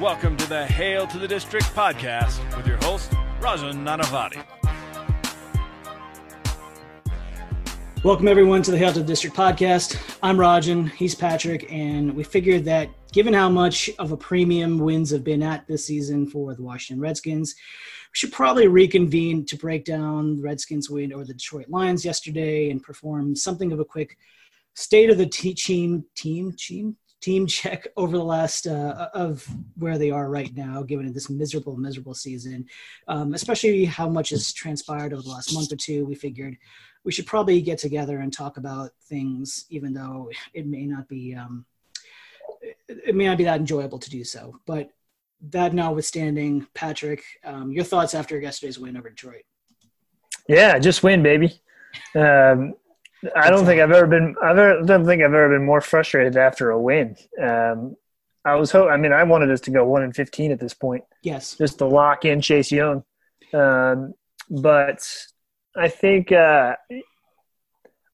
Welcome to the Hail to the District podcast with your host, Rajan Nanavati. Welcome, everyone, to the Hail to the District podcast. I'm Rajan, he's Patrick, and we figured that given how much of a premium wins have been at this season for the Washington Redskins, we should probably reconvene to break down the Redskins win over the Detroit Lions yesterday and perform something of a quick state of the te- team, team, team, team check over the last uh, of where they are right now, given this miserable, miserable season, um, especially how much has transpired over the last month or two. We figured we should probably get together and talk about things, even though it may not be um, it may not be that enjoyable to do so. But that notwithstanding, Patrick, um, your thoughts after yesterday's win over Detroit? Yeah, just win, baby. Um, I don't think I've ever been. I don't think I've ever been more frustrated after a win. Um, I was hope. I mean, I wanted us to go one and fifteen at this point. Yes, just to lock in Chase Young. Um, but I think uh,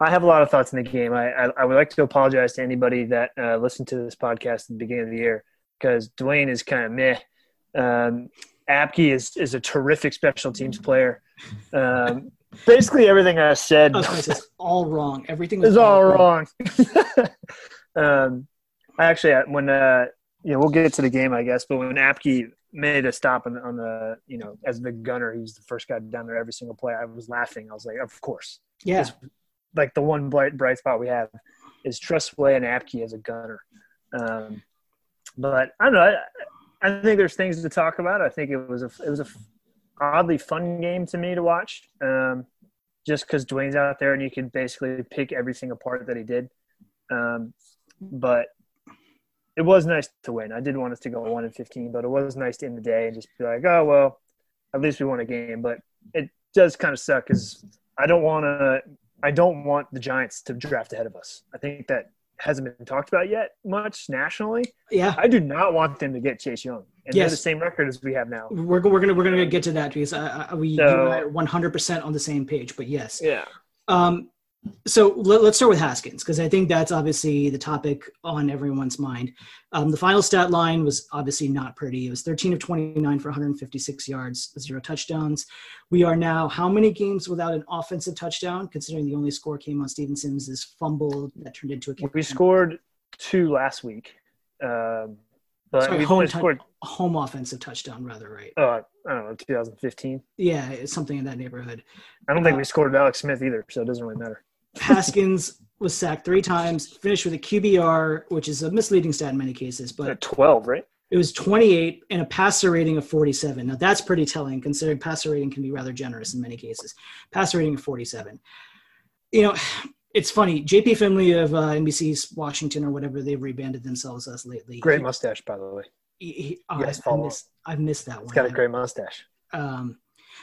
I have a lot of thoughts in the game. I, I, I would like to apologize to anybody that uh, listened to this podcast at the beginning of the year because Dwayne is kind of meh. Um, Apke is is a terrific special teams player. Um, basically everything I said is all wrong. Everything is all wrong. wrong. um, I actually when uh, you know we'll get to the game I guess, but when Apke made a stop on the, on the you know as the gunner, he was the first guy down there every single play. I was laughing. I was like, of course, yeah. It's like the one bright bright spot we have is Trustway and Apke as a gunner. Um, but I don't know. I, I think there's things to talk about. I think it was a it was a oddly fun game to me to watch. Um, just because Dwayne's out there and you can basically pick everything apart that he did. Um, but it was nice to win. I did want us to go one and fifteen, but it was nice to end the day and just be like, oh well, at least we won a game. But it does kind of suck because I don't want to. I don't want the Giants to draft ahead of us. I think that hasn't been talked about yet much nationally. Yeah, I do not want them to get Chase Young, and yes. they're the same record as we have now. We're, we're gonna we're gonna get to that because we so, are 100 percent on the same page. But yes, yeah. Um, so let, us start with Haskins because I think that's obviously the topic on everyone's mind. Um, the final stat line was obviously not pretty. It was 13 of 29 for 156 yards, zero touchdowns. We are now how many games without an offensive touchdown? Considering the only score came on Steven Sims' fumble that turned into a kick. We scored two last week. Um, but Sorry, home only scored home offensive touchdown, rather, right? Oh, I don't know, 2015. Yeah, it's something in that neighborhood. I don't think uh, we scored Alex Smith either, so it doesn't really matter. Haskins was sacked three times, finished with a QBR, which is a misleading stat in many cases, but 12, right? It was 28 and a passer rating of 47. Now that's pretty telling, considering passer rating can be rather generous in many cases. Passer rating of 47. You know, it's funny. JP Finlay of uh, NBC's Washington or whatever they've rebranded themselves as lately. Great mustache, by the way. He, he, oh, yes, I, I, missed, I've missed that one. He's got a great mustache. Um,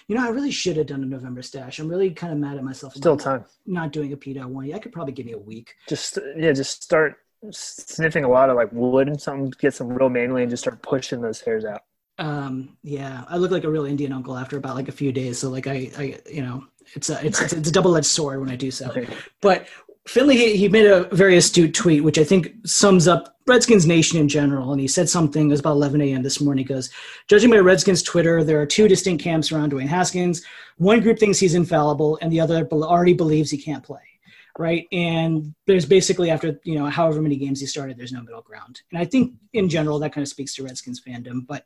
you know, I really should have done a November stash. I'm really kind of mad at myself. Still time. Not doing a PETA one. I could probably give me a week. Just yeah, just start sniffing a lot of like wood and something. Get some real manly and just start pushing those hairs out. Um. Yeah, I look like a real Indian uncle after about like a few days. So like I, I, you know, it's a it's it's, it's a double edged sword when I do so. But Finlay, he, he made a very astute tweet, which I think sums up Redskins Nation in general. And he said something, it was about 11 a.m. this morning. He goes, Judging by Redskins Twitter, there are two distinct camps around Dwayne Haskins. One group thinks he's infallible, and the other already believes he can't play. Right. And there's basically, after, you know, however many games he started, there's no middle ground. And I think in general, that kind of speaks to Redskins fandom. But,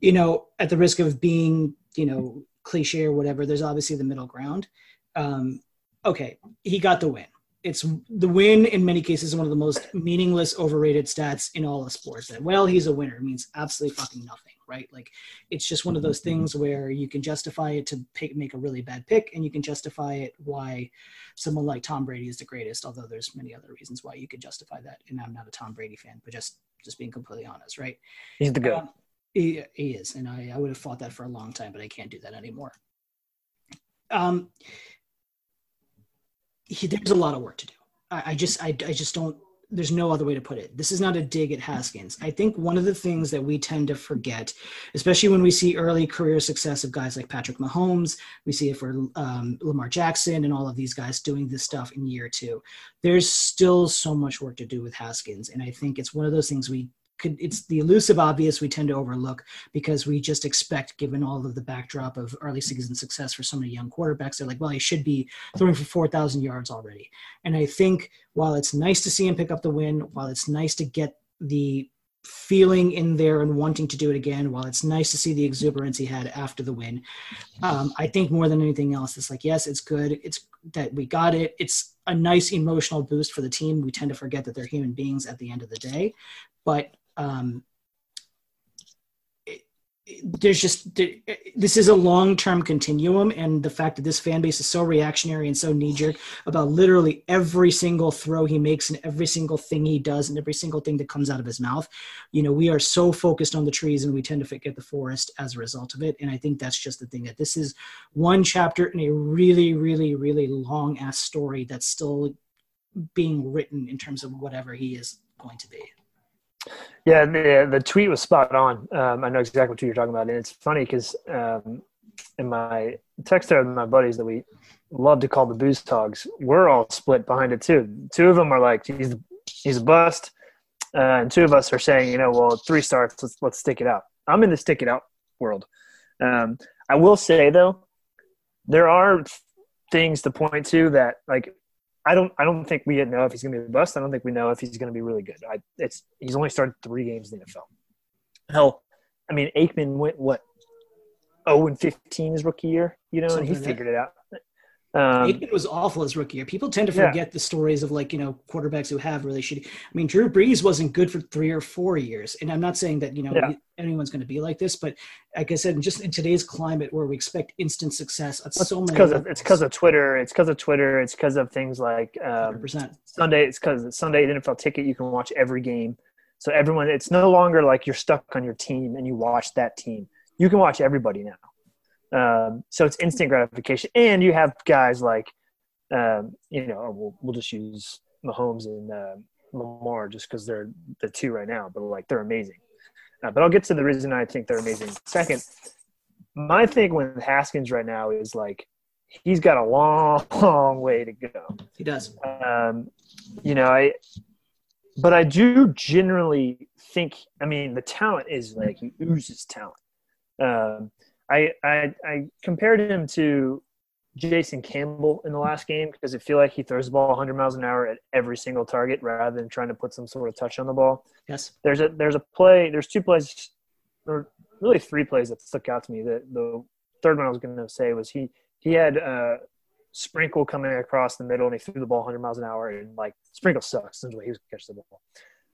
you know, at the risk of being, you know, cliche or whatever, there's obviously the middle ground. Um, okay, he got the win it's the win in many cases is one of the most meaningless overrated stats in all of sports. That well he's a winner means absolutely fucking nothing right? Like it's just one of those things where you can justify it to pick, make a really bad pick and you can justify it why someone like tom brady is the greatest although there's many other reasons why you could justify that and i'm not a tom brady fan but just just being completely honest right? He's the goat. Um, he, he is and I, I would have fought that for a long time but i can't do that anymore. Um he, there's a lot of work to do. I, I just I, I just don't there's no other way to put it. This is not a dig at Haskins. I think one of the things that we tend to forget, especially when we see early career success of guys like Patrick Mahomes, we see it for um, Lamar Jackson and all of these guys doing this stuff in year two. There's still so much work to do with Haskins. And I think it's one of those things we it's the elusive obvious we tend to overlook because we just expect, given all of the backdrop of early season success for so many young quarterbacks, they're like, well, he should be throwing for 4,000 yards already. And I think while it's nice to see him pick up the win, while it's nice to get the feeling in there and wanting to do it again, while it's nice to see the exuberance he had after the win, um, I think more than anything else, it's like, yes, it's good. It's that we got it. It's a nice emotional boost for the team. We tend to forget that they're human beings at the end of the day, but um, there's just this is a long-term continuum and the fact that this fan base is so reactionary and so knee-jerk about literally every single throw he makes and every single thing he does and every single thing that comes out of his mouth you know we are so focused on the trees and we tend to forget the forest as a result of it. And i think that's just the thing that this is one chapter in a really really really long ass story that's still being written in terms of whatever he is going to be yeah, the the tweet was spot on. Um, I know exactly what you're talking about, and it's funny because um, in my text there with my buddies that we love to call the booze hogs, we're all split behind it too. Two of them are like, he's he's a bust, uh, and two of us are saying, you know, well, three starts, let's let's stick it out. I'm in the stick it out world. Um, I will say though, there are things to point to that like I don't I don't think we know if he's going to be a bust. I don't think we know if he's going to be really good. I, it's he's only started three games in the NFL. Hell, I mean Aikman went what 0 and 15 his rookie year, you know, Something and he figured it out. Um, Aikman was awful as rookie year. People tend to forget yeah. the stories of like you know quarterbacks who have really shitty. I mean, Drew Brees wasn't good for three or four years, and I'm not saying that you know yeah. anyone's going to be like this, but like I said, just in today's climate where we expect instant success, it's so many. Because it's because of Twitter. It's because of Twitter. It's because of things like um, Sunday. It's because Sunday NFL Ticket. You can watch every game, so everyone. It's no longer like you're stuck on your team and you watch that team. You can watch everybody now. Um, so it's instant gratification, and you have guys like, um, you know, we'll, we'll just use Mahomes and uh, Lamar just because they're the two right now, but like they're amazing. Uh, but I'll get to the reason I think they're amazing. Second, my thing with Haskins right now is like he's got a long, long way to go. He does. Um, you know, I, but I do generally think. I mean, the talent is like he oozes talent. Um, I, I, I compared him to Jason Campbell in the last game because I feel like he throws the ball 100 miles an hour at every single target rather than trying to put some sort of touch on the ball. Yes. There's a there's a play. There's two plays, or really three plays that stuck out to me. The the third one I was going to say was he he had uh, Sprinkle coming across the middle and he threw the ball 100 miles an hour and like Sprinkle sucks. Essentially, he was catch the ball.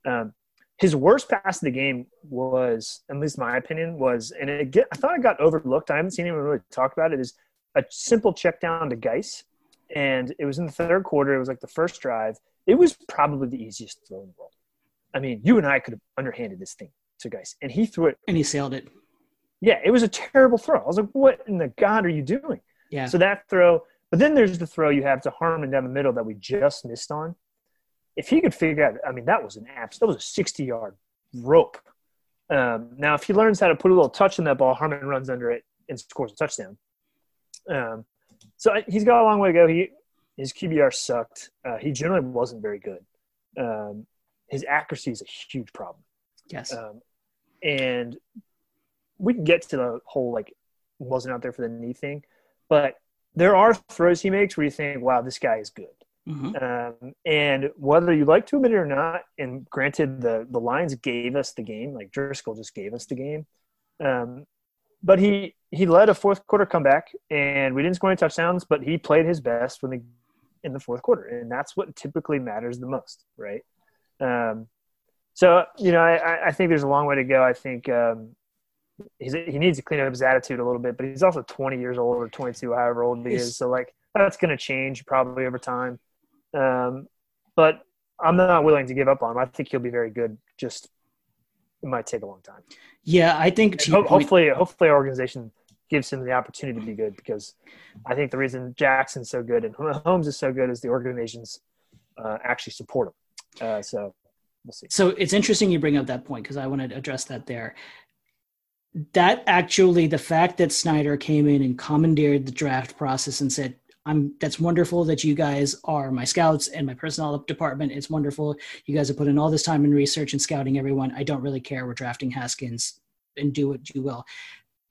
Um, his worst pass of the game was, at least my opinion, was, and it get, I thought it got overlooked. I haven't seen anyone really talk about it. Is a simple check down to Guice, and it was in the third quarter. It was like the first drive. It was probably the easiest throw in the world. I mean, you and I could have underhanded this thing to Guice, and he threw it, and he sailed it. Yeah, it was a terrible throw. I was like, "What in the god are you doing?" Yeah. So that throw, but then there's the throw you have to Harmon down the middle that we just missed on if he could figure out, I mean, that was an abs, that was a 60 yard rope. Um, now, if he learns how to put a little touch in that ball, Harmon runs under it and scores a touchdown. Um, so he's got a long way to go. He his QBR sucked. Uh, he generally wasn't very good. Um, his accuracy is a huge problem. Yes. Um, and we can get to the whole like wasn't out there for the knee thing, but there are throws he makes where you think, wow, this guy is good. Mm-hmm. Um, and whether you like to admit it or not, and granted, the the Lions gave us the game, like Driskel just gave us the game. Um, but he he led a fourth quarter comeback, and we didn't score any touchdowns, but he played his best when the in the fourth quarter, and that's what typically matters the most, right? Um, so you know, I, I think there's a long way to go. I think um, he's, he needs to clean up his attitude a little bit, but he's also 20 years old or 22, however old he he's, is. So like that's going to change probably over time. Um, but I'm not willing to give up on him. I think he'll be very good. Just it might take a long time. Yeah, I think ho- hopefully, hopefully, our organization gives him the opportunity to be good because I think the reason Jackson's so good and Holmes is so good is the organizations uh, actually support him. Uh, so we'll see. So it's interesting you bring up that point because I want to address that there. That actually, the fact that Snyder came in and commandeered the draft process and said, I'm that's wonderful that you guys are my scouts and my personnel department. It's wonderful. You guys have put in all this time in research and scouting everyone. I don't really care. We're drafting Haskins and do what you will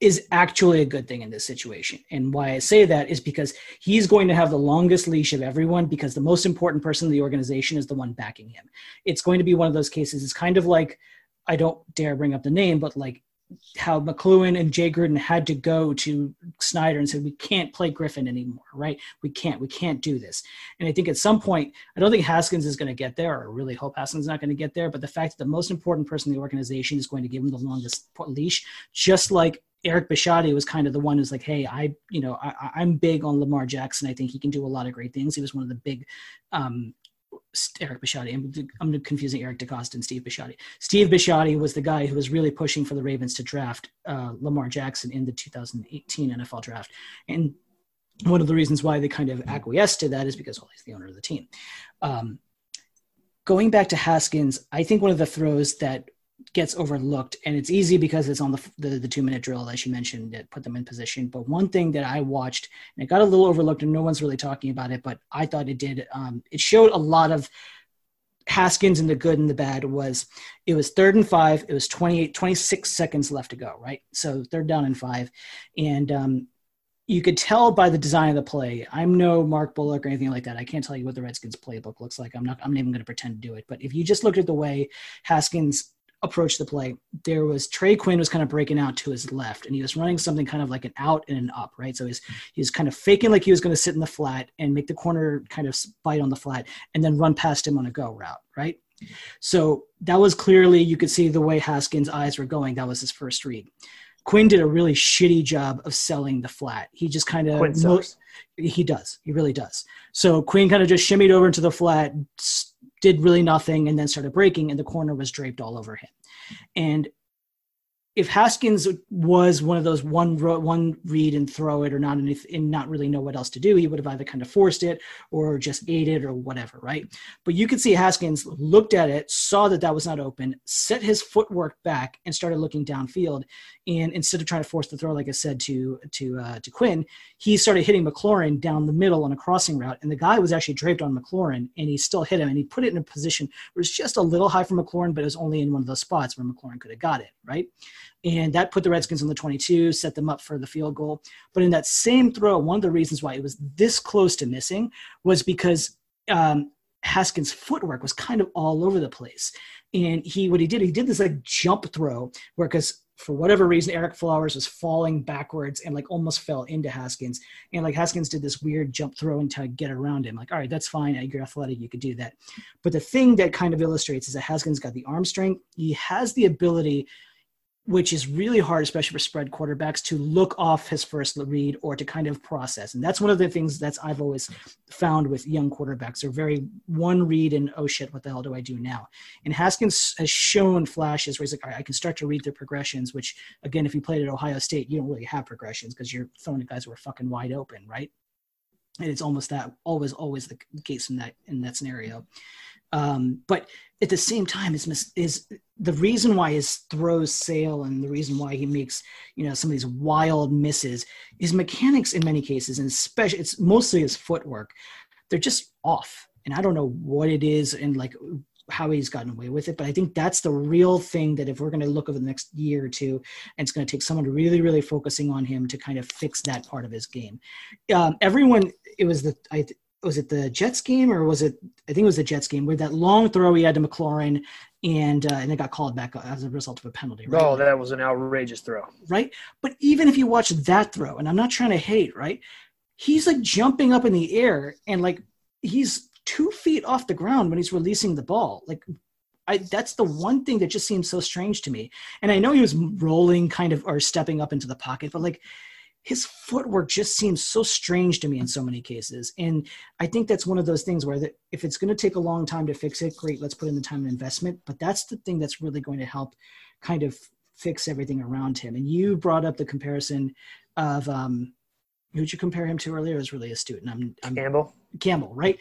is actually a good thing in this situation. And why I say that is because he's going to have the longest leash of everyone because the most important person in the organization is the one backing him. It's going to be one of those cases. It's kind of like I don't dare bring up the name, but like how McCloughan and Jay Gruden had to go to Snyder and said, we can't play Griffin anymore, right? We can't, we can't do this. And I think at some point, I don't think Haskins is going to get there, or I really hope Haskins is not going to get there. But the fact that the most important person in the organization is going to give him the longest leash, just like Eric Bisciotti was kind of the one who's like, hey, I, you know, I, I'm big on Lamar Jackson. I think he can do a lot of great things. He was one of the big um, Eric Bisciotti. I'm, I'm confusing Eric DeCosta and Steve Bisciotti. Steve Bisciotti was the guy who was really pushing for the Ravens to draft uh, Lamar Jackson in the 2018 NFL draft. And one of the reasons why they kind of acquiesced to that is because, well, he's the owner of the team. Um, going back to Haskins, I think one of the throws that gets overlooked and it's easy because it's on the, the, the two minute drill as you mentioned that put them in position but one thing that i watched and it got a little overlooked and no one's really talking about it but i thought it did um, it showed a lot of haskins and the good and the bad was it was third and five it was 28 26 seconds left to go right so third down and five and um, you could tell by the design of the play. I'm no Mark Bullock or anything like that. I can't tell you what the Redskins playbook looks like. I'm not. I'm not even going to pretend to do it. But if you just looked at the way Haskins approach the play, there was Trey Quinn was kind of breaking out to his left, and he was running something kind of like an out and an up, right? So he's he's kind of faking like he was going to sit in the flat and make the corner kind of bite on the flat, and then run past him on a go route, right? So that was clearly you could see the way Haskins' eyes were going. That was his first read. Quinn did a really shitty job of selling the flat. He just kind of most, he does. He really does. So Quinn kind of just shimmied over into the flat, did really nothing, and then started breaking, and the corner was draped all over him. And if Haskins was one of those one one read and throw it or not and not really know what else to do, he would have either kind of forced it or just ate it or whatever, right? But you could see Haskins looked at it, saw that that was not open, set his footwork back, and started looking downfield. And instead of trying to force the throw, like I said to to uh, to Quinn, he started hitting McLaurin down the middle on a crossing route, and the guy was actually draped on McLaurin, and he still hit him, and he put it in a position where it's just a little high for McLaurin, but it was only in one of those spots where McLaurin could have got it, right? And that put the Redskins on the 22, set them up for the field goal. But in that same throw, one of the reasons why it was this close to missing was because um, Haskins' footwork was kind of all over the place. And he, what he did, he did this like jump throw where, because for whatever reason, Ereck Flowers was falling backwards and like almost fell into Haskins. And like Haskins did this weird jump throw and to get around him. Like, all right, that's fine. You're athletic. You could do that. But the thing that kind of illustrates is that Haskins got the arm strength. He has the ability which is really hard, especially for spread quarterbacks, to look off his first read or to kind of process. And that's one of the things that I've always found with young quarterbacks. They're very one read and oh shit, what the hell do I do now? And Haskins has shown flashes where he's like, all right, I can start to read the progressions, which again, if you played at Ohio State, you don't really have progressions because you're throwing at guys who are fucking wide open, right? And it's almost that always, always the case in that in that scenario. Um, but at the same time, is is the reason why his throws sail and the reason why he makes you know some of these wild misses. His mechanics, in many cases, and especially it's mostly his footwork. They're just off, and I don't know what it is and like how he's gotten away with it. But I think that's the real thing that if we're going to look over the next year or two, and it's going to take someone really, really focusing on him to kind of fix that part of his game. Um, everyone, it was the I was it the Jets game or was it? I think it was the Jets game where that long throw he had to McLaurin and uh, and it got called back as a result of a penalty. Right? Oh, that was an outrageous throw. Right, but even if you watch that throw, and I'm not trying to hate, right? He's like jumping up in the air and like he's two feet off the ground when he's releasing the ball. Like I, that's the one thing that just seems so strange to me. And I know he was rolling kind of or stepping up into the pocket, but like his footwork just seems so strange to me in so many cases. And I think that's one of those things where if it's going to take a long time to fix it, great, let's put in the time and investment. But that's the thing that's really going to help kind of fix everything around him. And you brought up the comparison of um, who'd you compare him to earlier? It was really astute. And I'm, I'm Campbell. Campbell, right?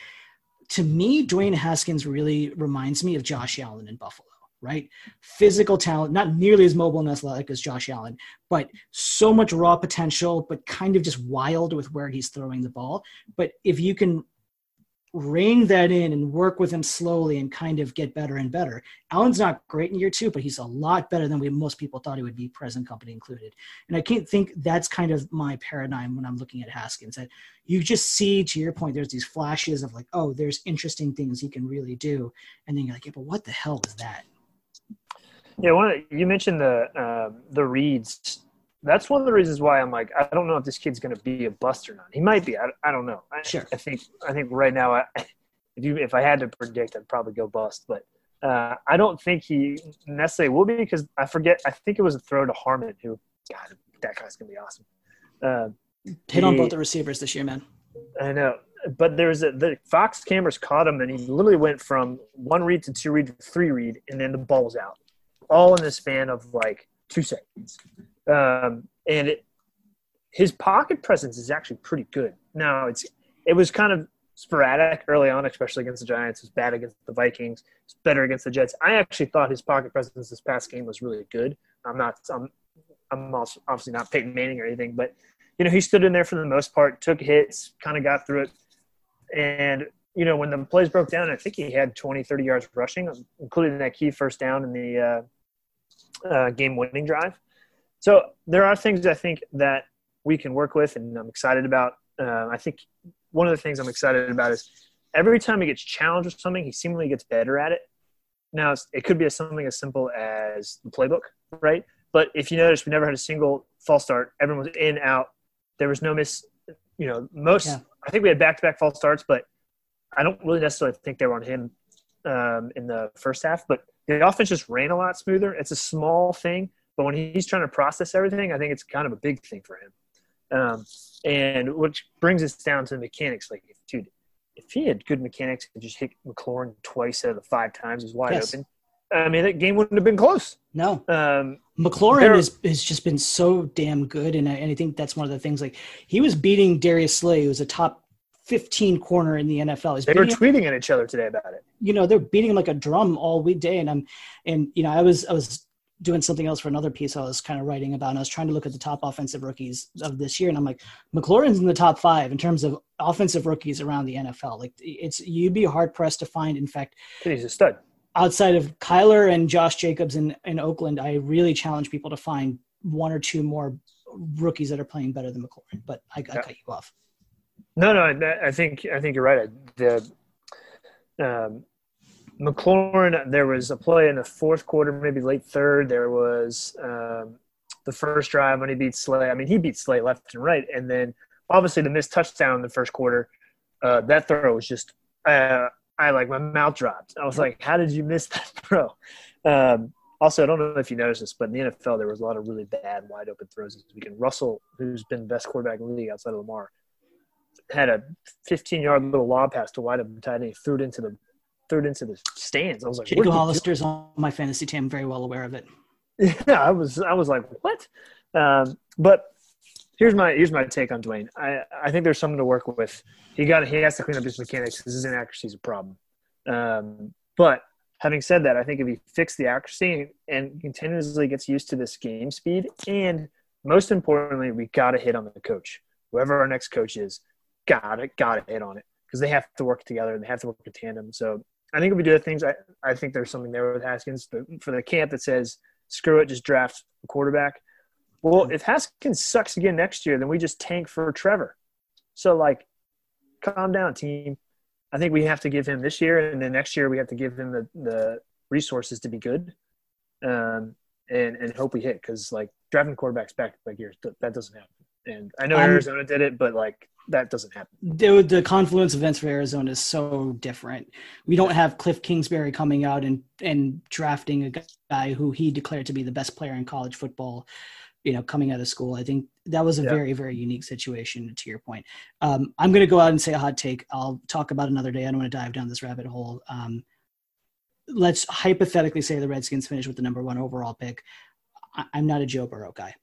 To me, Dwayne Haskins really reminds me of Josh Allen in Buffalo right? Physical talent, not nearly as mobile and athletic as Josh Allen, but so much raw potential, but kind of just wild with where he's throwing the ball. But if you can rein that in and work with him slowly and kind of get better and better. Allen's not great in year two, but he's a lot better than we most people thought he would be, present company included. And I can't think that's kind of my paradigm when I'm looking at Haskins. That you just see, to your point, there's these flashes of like, oh, there's interesting things he can really do, and then you're like, yeah, but what the hell is that? Yeah, one you mentioned the uh, the reads that's one of the reasons why I'm like, I don't know if this kid's going to be a bust or not. He might be. I, I don't know. I, sure. I think I think right now, I, if you if I had to predict, I'd probably go bust. But uh, I don't think he necessarily will be because I forget. I think it was a throw to Harmon, who God, that guy's going to be awesome. Uh, Hit on both the receivers this year, man. I know, but there's a the Fox cameras caught him, and he literally went from one read to two read to three read, and then the ball was out, all in the span of like two seconds. Um, and it, his pocket presence is actually pretty good. Now it's it was kind of sporadic early on, especially against the Giants. It was bad against the Vikings. It's better against the Jets. I actually thought his pocket presence this past game was really good. I'm not. I'm. I'm also obviously not Peyton Manning or anything, but you know he stood in there for the most part, took hits, kind of got through it, and you know when the plays broke down, I think he had 20, 30 yards rushing, including that key first down in the uh, uh, game-winning drive. So there are things I think that we can work with, and I'm excited about. Uh, I think one of the things I'm excited about is every time he gets challenged with something, he seemingly gets better at it. Now, it could be something as simple as the playbook, right? But if you notice, we never had a single false start. Everyone was in, out. There was no miss. You know, most. Yeah. I think we had back-to-back false starts, but I don't really necessarily think they were on him um, in the first half. But the offense just ran a lot smoother. It's a small thing, but when he's trying to process everything, I think it's kind of a big thing for him. Um, and which brings us down to the mechanics. Like, if, dude, if he had good mechanics and just hit McLaurin twice out of the five times he's wide yes. open, I mean, that game wouldn't have been close. No. Um, McLaurin has, has just been so damn good. And I, and I think that's one of the things. Like, he was beating Darius Slay, who's a top 15 corner in the NFL. He's they were tweeting him, at each other today about it. You know, they're beating him like a drum all week day. And I'm, and, you know, I was, I was doing something else for another piece I was kind of writing about, and I was trying to look at the top offensive rookies of this year, and I'm like, McLaurin's in the top five in terms of offensive rookies around the NFL. Like, it's you'd be hard pressed to find. In fact, he's a stud. Outside of Kyler and Josh Jacobs in, in Oakland, I really challenge people to find one or two more rookies that are playing better than McLaurin. But I, I cut you off. No, no, I think I think you're right. The um, McLaurin, there was a play in the fourth quarter, maybe late third. There was um, the first drive when he beat Slay. I mean, he beat Slay left and right. And then obviously the missed touchdown in the first quarter, uh, that throw was just, uh, I like my mouth dropped. I was like, how did you miss that throw? Um, also, I don't know if you noticed this, but in the NFL, there was a lot of really bad wide open throws this weekend. Russell, who's been best quarterback in the league outside of Lamar, had a 15 yard little lob pass to wide open tight end. He threw it into the threw it into the stands. I was like, Jacob Hollister's on my fantasy team. I'm very well aware of it. Yeah, I was. I was like, what? Um, but here's my here's my take on Dwayne. I I think there's something to work with. He got he has to clean up his mechanics because his inaccuracy is a problem. Um, but having said that, I think if he fixes the accuracy and continuously gets used to this game speed, and most importantly, we got to hit on the coach. Whoever our next coach is, got it, got to hit on it because they have to work together and they have to work in tandem. So I think if we do the things, I, I think there's something there with Haskins but for the camp that says, screw it, just draft a quarterback. Well, if Haskins sucks again next year, then we just tank for Trevor. So, like, calm down, team. I think we have to give him this year, and then next year we have to give him the, the resources to be good um, and, and hope we hit because, like, drafting quarterbacks back like years, that doesn't happen. And I know um, Arizona did it, but, like, that doesn't happen. The, the confluence events for Arizona is so different. We don't have Cliff Kingsbury coming out and and drafting a guy who he declared to be the best player in college football. You know, coming out of school, I think that was a yeah. very very unique situation. To your point, um, I'm going to go out and say a hot take. I'll talk about another day. I don't want to dive down this rabbit hole. Um, let's hypothetically say the Redskins finish with the number one overall pick. I, I'm not a Joe Burrow guy.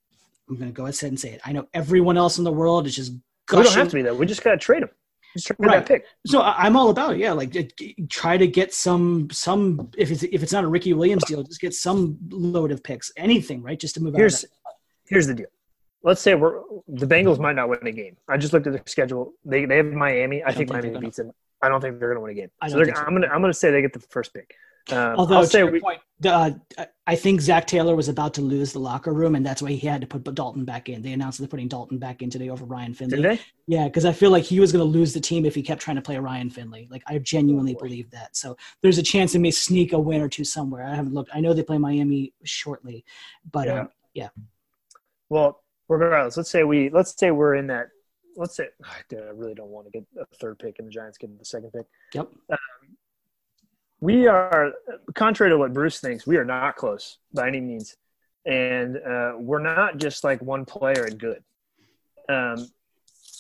I'm going to go ahead and say it. I know everyone else in the world is just Gushing. We don't have to be though. We just got to trade him. Just trade Right. that pick. So I- I'm all about it. Yeah, like try to get some some if it's if it's not a Ricky Williams deal, just get some load of picks, anything, right? Just to move Here's out. here's the deal. Let's say we're the Bengals might not win a game. I just looked at the schedule. They they have Miami. I, don't think Miami beats them. I don't think they're going to win a game. So don't they're- think so. I'm gonna I'm gonna say they get the first pick. Um, Although I'll say your we, point, the, uh, I think Zac Taylor was about to lose the locker room, and that's why he had to put Dalton back in. They announced they're putting Dalton back in today over Ryan Finley. did they? Yeah, because I feel like he was going to lose the team if he kept trying to play Ryan Finley. Like I genuinely Oh, believe that. So there's a chance they may sneak a win or two somewhere. I haven't looked. I know they play Miami shortly, but Yeah. um, Well, regardless, let's say we let's say we're in that. Let's say dude, I really don't want to get a third pick and the Giants get the second pick. yep. We are contrary to what bruce thinks we are not close by any means. And uh, we're not just like one player and good. Um,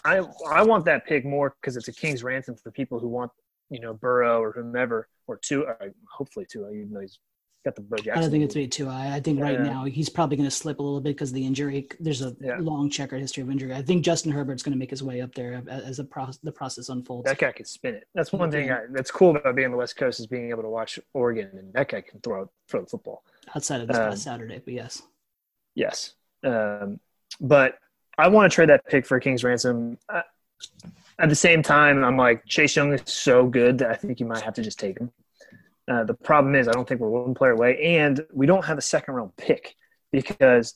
I, I want that pick more because it's a king's ransom for people who want you know burrow or whomever or Tua hopefully Tua even though he's got the Bo I don't think it's me too. I, I think right Yeah. now he's probably going to slip a little bit because of the injury. There's a Yeah. long checkered history of injury. I think Justin Herbert's going to make his way up there as the, pro- the process unfolds. that guy can spin it that's one thing I, that's cool about being on the west coast is being able to watch oregon and that guy can throw throw the football outside of this Um, past Saturday, but yes. Yes. Um, but I want to trade that pick for King's Ransom. Uh, at the same time, I'm like, Chase Young is so good that I think you might have to just take him. Uh, the problem is, I don't think we're one player away, and we don't have a second round pick because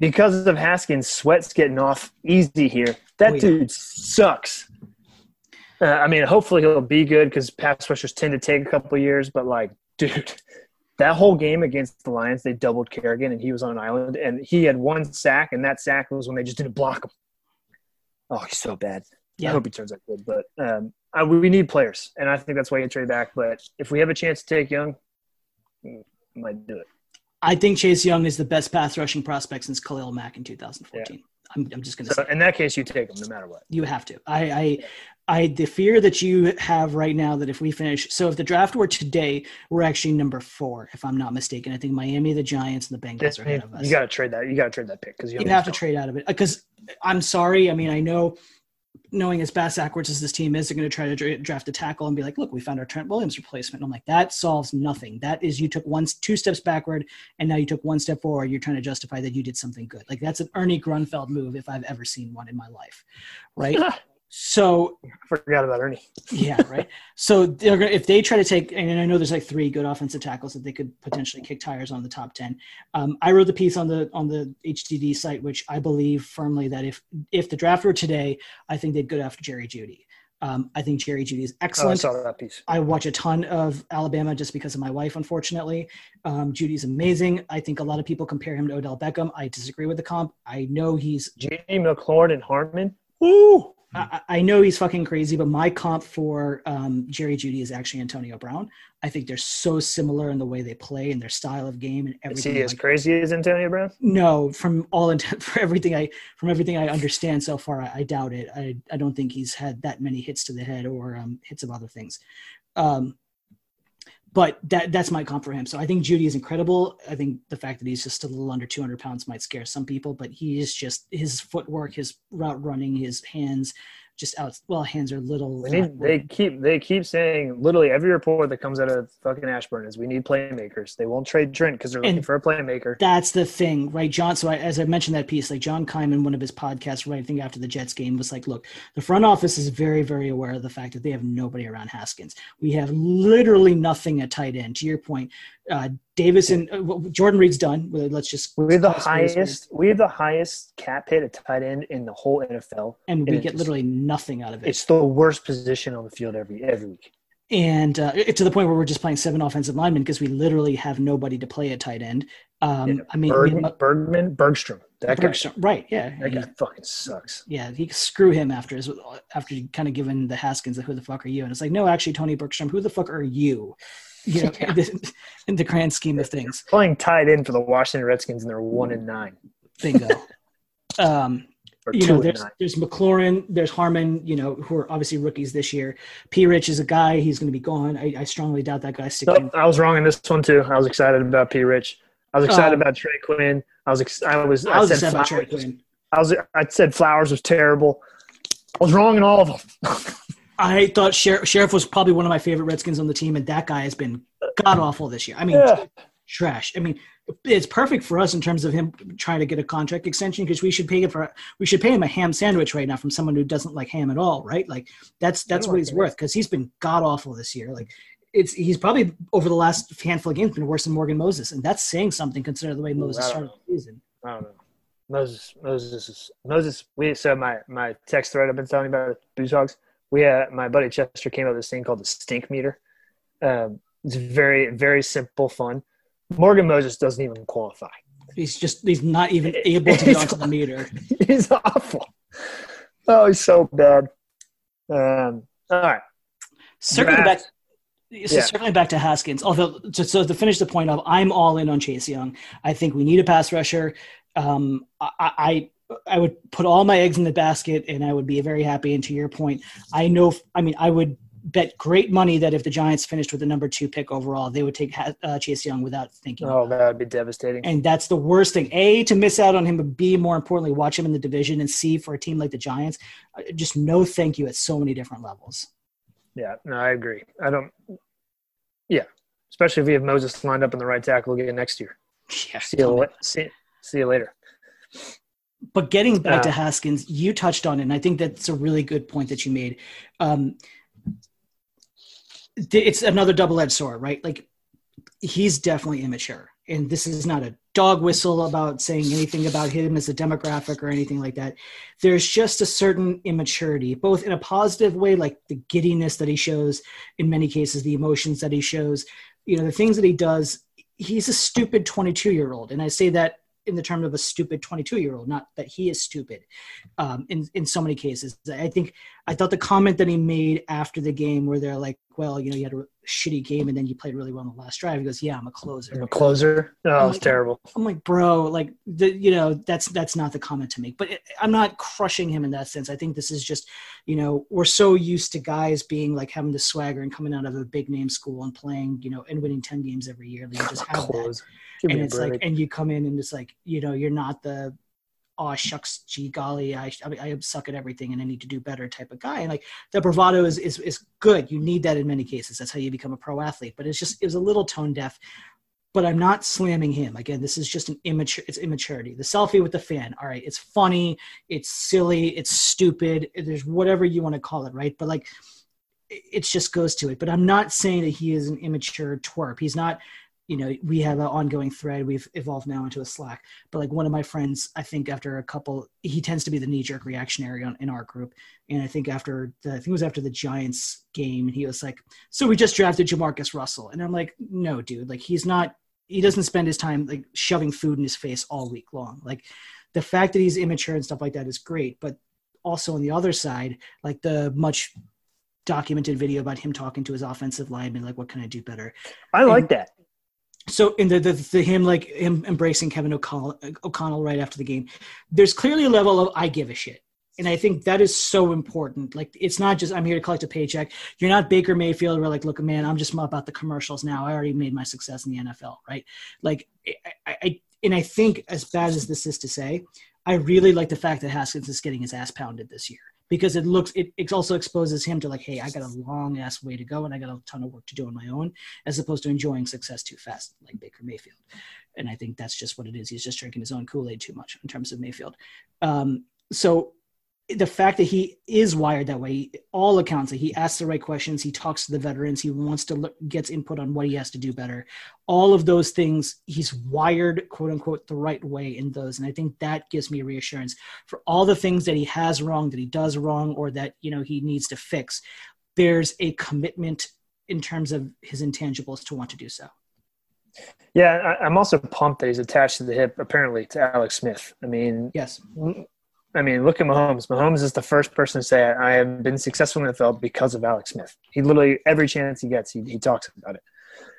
because of Haskins, Sweat's getting off easy here. That Oh, yeah. dude sucks. Uh, I mean, hopefully he'll be good because pass rushers tend to take a couple years, but like, dude, that whole game against the Lions, they doubled Kerrigan and he was on an island and he had one sack, and that sack was when they just didn't block him. Oh, he's so bad. I hope he turns out good, but um, I, we need players, and I think that's why you trade back. But if we have a chance to take Young, mm, I might do it. I think Chase Young is the best pass rushing prospect since Khalil Mack in 2014. I'm, I'm just going to So say in that case, you take him no matter what. you have to. I, I, I, the fear that you have right now that if we finish, so if the draft were today, we're actually number four, if I'm not mistaken. I think Miami, the Giants, and the Bengals are ahead of us. You got to trade that. You got to trade that pick because you you have to trade out of it because I'm sorry. I mean, I know knowing as bass backwards as this team is, they're going to try to dra- draft a tackle and be like, "Look, we found our Trent Williams replacement." I'm like, that solves nothing. That is, you took one, two steps backward, and now you took one step forward. You're trying to justify that you did something good. Like that's an Ernie Grunfeld move if I've ever seen one in my life, right? So I Forgot about Ernie. yeah, right. So they're gonna if they try to take, and I know there's like three good offensive tackles that they could potentially kick tires on the top ten. Um, I wrote the piece on the on the HDD site, which I believe firmly that if if the draft were today, I think they'd go after Jerry Jeudy. Um, I think Jerry Jeudy is Oh, I excellent. saw that piece. I watch a ton of Alabama just because of my wife, unfortunately. Um, Jeudy's amazing. I think a lot of people compare him to Odell Beckham. I disagree with the comp. I know he's G. McLaurin and Harmon. Woo! I, I know he's fucking crazy, but my comp for um, Jerry Jeudy is actually Antonio Brown. I think they're so similar in the way they play and their style of game and everything. Is he as like- crazy as Antonio Brown? no, from all intent, for everything I from everything I understand so far, I, I doubt it. I, I don't think he's had that many hits to the head or um, hits of other things. Um, but that that's my comp for him. So I think Jeudy is incredible. I think the fact that he's just a little under 200 pounds might scare some people, but he is just his footwork, his route running, his hands, just out. Well, hands are little. We uh, need. They keep. They keep saying literally every report that comes out of fucking Ashburn is we need playmakers. They won't trade Trent because they're looking for a playmaker. That's the thing, right, John? So, I, as I mentioned that piece, like John Keim, one of his podcasts, right, I think after the Jets game, was like, "Look, the front office is very, very aware of the fact that they have nobody around Haskins. We have literally nothing at tight end." To your point, uh, Davis and uh, Jordan Reed's done. Let's just We have the call it what it is. highest. We have the highest cap hit at tight end in the whole NFL. and we and get literally nothing out of it. It's the worst position on the field every every week. and uh, to the point where we're just playing seven offensive linemen because we literally have nobody to play at tight end. Um, Yeah, I mean, Berg, we- Bergman, Bergstrom. That guy. Right? Yeah, That he- guy fucking sucks. yeah, he screw him after his after kind of giving the Haskins the who the fuck are you? And it's like, no, actually, Tony Bergstrom, who the fuck are you? You know, in, the, in the grand scheme of things, Playing tight end for the Washington Redskins, and they're one and nine bingo. um, you know, there's there's McLaurin, there's Harmon, you know, who are obviously rookies this year. P. Rich is a guy; he's going to be gone. I, I strongly doubt that guy's sticking. I was wrong in this one too. I was excited about P. Rich. I was excited Um, about Trey Quinn. I was. Ex- I was. I was I said about Trey Flowers Quinn. I was. I said Flowers was terrible. I was wrong in all of them. I thought Sher- Scherff was probably one of my favorite Redskins on the team, and that guy has been god awful this year. I mean, Yeah. trash. I mean, it's perfect for us in terms of him trying to get a contract extension because we should pay him for we should pay him a ham sandwich right now from someone who doesn't like ham at all, right? Like that's that's what he's worth because he's been god awful this year. Like it's he's probably over the last handful of games been worse than Morgan Moses, and that's saying something considering the way Moses started the season. I don't know. Moses, Moses, Moses. We so my my text thread I've been telling you about Booze Hogs. We uh, my buddy Chester came up with this thing called the stink meter. Um, it's very very simple, fun. Morgan Moses doesn't even qualify. He's just he's not even able to get onto the meter. he's awful. Oh, he's so bad. Um, all right. Circling back, so Yeah. circling back to Haskins. Although, so, so to finish the point of, I'm all in on Chase Young. I think we need a pass rusher. Um, I, I I would put all my eggs in the basket, and I would be very happy. And to your point, I know. I mean, I would bet great money that if the Giants finished with the number two pick overall, they would take uh, Chase Young without thinking. Oh, that would be devastating. And that's the worst thing. A, to miss out on him, but B, more importantly, watch him in the division. And C, for a team like the Giants, uh, just no thank you at so many different levels. Yeah, no, I agree. I don't. Yeah, especially if we have Moses lined up in the right tackle again next year. Yeah, See you, la- see, see you later. But getting back to Uh, Haskins, you touched on it, and I think that's a really good point that you made. Um, it's another double-edged sword, right? Like he's definitely immature, and this is not a dog whistle about saying anything about him as a demographic or anything like that. There's just a certain immaturity, both in a positive way, like the giddiness that he shows in many cases, the emotions that he shows, you know, the things that he does. He's a stupid 22 year old, and I say that in the term of a stupid 22 year old, not that he is stupid um, in, in so many cases. I think, I thought the comment that he made after the game where they're like, well, you know, you had a shitty game and then you played really well in the last drive. He goes, yeah, I'm a closer. I'm a closer. Oh, it's like- terrible. I'm like, bro, like, the, you know, that's that's not the comment to make. But it, I'm not crushing him in that sense. I think this is just, you know, we're so used to guys being like having the swagger and coming out of a big name school and playing, you know, and winning ten games every year. Like, you just have that and it's like and you come in and it's like you know you're not the oh shucks gee golly I, I I suck at everything and I need to do better type of guy. And like the bravado is, is is good. You need that in many cases. That's how you become a pro athlete. But it's just it was a little tone deaf. But I'm not slamming him. Again this is just an immature it's immaturity. The selfie with the fan. All right. It's funny. It's silly. It's stupid. There's whatever you want to call it. Right. But like it just goes to it. But I'm not saying that he is an immature twerp. He's not you know we have an ongoing thread. We've evolved now into a slack. But like one of my friends i think after a couple he tends to be the knee-jerk reactionary on, in our group. And i think after the i think it was after the giants game he was like so we just drafted jamarcus russell. And i'm like no dude. Like he's not he doesn't spend his time like shoving food in his face all week long. Like the fact that he's immature and stuff like that is great. But also on the other side like the much documented video about him talking to his offensive lineman like what can i do better? I like that. So in the, the the him like him embracing Kevin O'Connell O'Connell right after the game, there's clearly a level of I give a shit. And I think that is so important. Like it's not just I'm here to collect a paycheck. You're not Baker Mayfield. We're like, look, man, I'm just about the commercials now. I already made my success in the NFL, right? Like, I, I and I think as bad as this is to say, I really like the fact that Haskins is getting his ass pounded this year because it looks it, it also exposes him to like, hey, I got a long ass way to go and I got a ton of work to do on my own, as opposed to enjoying success too fast like Baker Mayfield. And I think that's just what it is. He's just drinking his own Kool Aid too much in terms of Mayfield. Um, so the fact that he is wired that way, all accounts, that he asks the right questions, he talks to the veterans, he wants to look, gets input on what he has to do better. All of those things, he's wired, quote unquote, the right way in those, and I think that gives me reassurance for all the things that he has wrong, that he does wrong, or that you know he needs to fix. There's a commitment in terms of his intangibles to want to do so. Yeah, I, I'm also pumped that he's attached to the hip, apparently, to Alex Smith. I mean, Yes, I mean, look at Mahomes. Mahomes is the first person to say, I have been successful in the NFL because of Alex Smith. He literally, every chance he gets, he, he talks about it.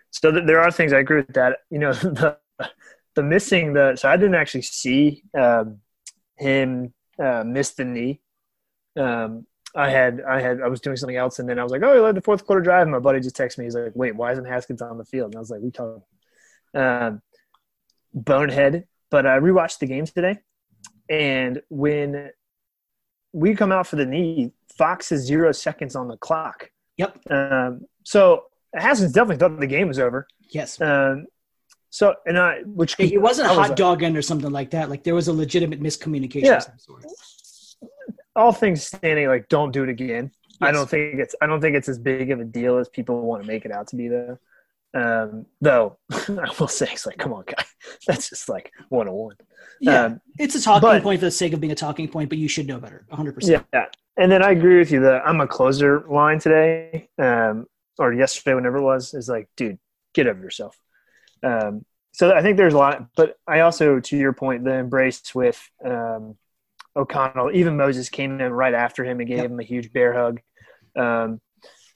So th- there are things I agree with that. You know, the, the missing the, so I didn't actually see um, him uh, miss the knee. Um, I had, I had, I was doing something else, and then I was like, "Oh, he led the fourth quarter drive." And my buddy just texted me. He's like, "Wait, why isn't Haskins on the field?" And I was like, "We talking." Um, bonehead, but I rewatched the game today, and when we come out for the knee. Fox is zero seconds on the clock. Yep. Um, so Haskins definitely thought the game was over. Yes. Um, so and I, which It wasn't a I was hot dog end or something like that. Like there was a legitimate miscommunication. Yeah. Of some sort. all things standing, like don't do it again. I don't think it's I don't think it's as big of a deal as people want to make it out to be though. Um, though I will say it's like, come on, guy, that's just like one on one. Yeah. Um, it's a talking but- point for the sake of being a talking point, but you should know better. 100%. Yeah, and then I agree with you. that I'm a closer line today, um, or yesterday, whenever it was, is like, dude, get over yourself. Um, so I think there's a lot, but I also, to your point, the embrace with um, O'Connell, even Moses came in right after him and gave Yep. him a huge bear hug. Um,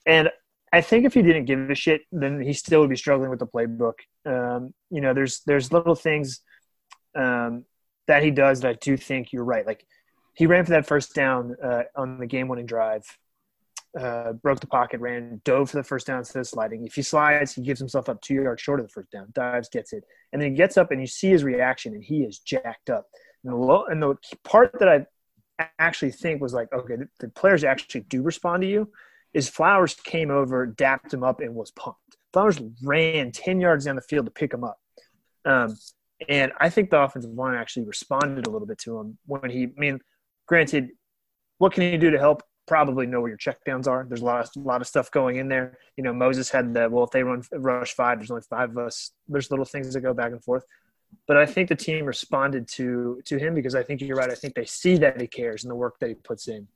and I think if he didn't give a shit, then he still would be struggling with the playbook. Um, you know, there's there's little things um, that he does that I do think you're right. Like he ran for that first down uh, on the game-winning drive, uh, broke the pocket, ran, dove for the first down instead of sliding. If he slides, he gives himself up two yards short of the first down, dives, gets it, and then he gets up and you see his reaction, and he is jacked up. And the, low, and the part that I actually think was like, okay, the, the players actually do respond to you, is Flowers came over, dapped him up, and was pumped. Flowers ran ten yards down the field to pick him up. Um, and I think the offensive line actually responded a little bit to him when he. I mean, granted, what can he do to help? Probably know where your checkdowns are. There's a lot of a lot of stuff going in there. You know, Moses had the well, if they run rush five, there's only five of us. There's little things that go back and forth. But I think the team responded to to him because I think you're right. I think they see that he cares and the work that he puts in.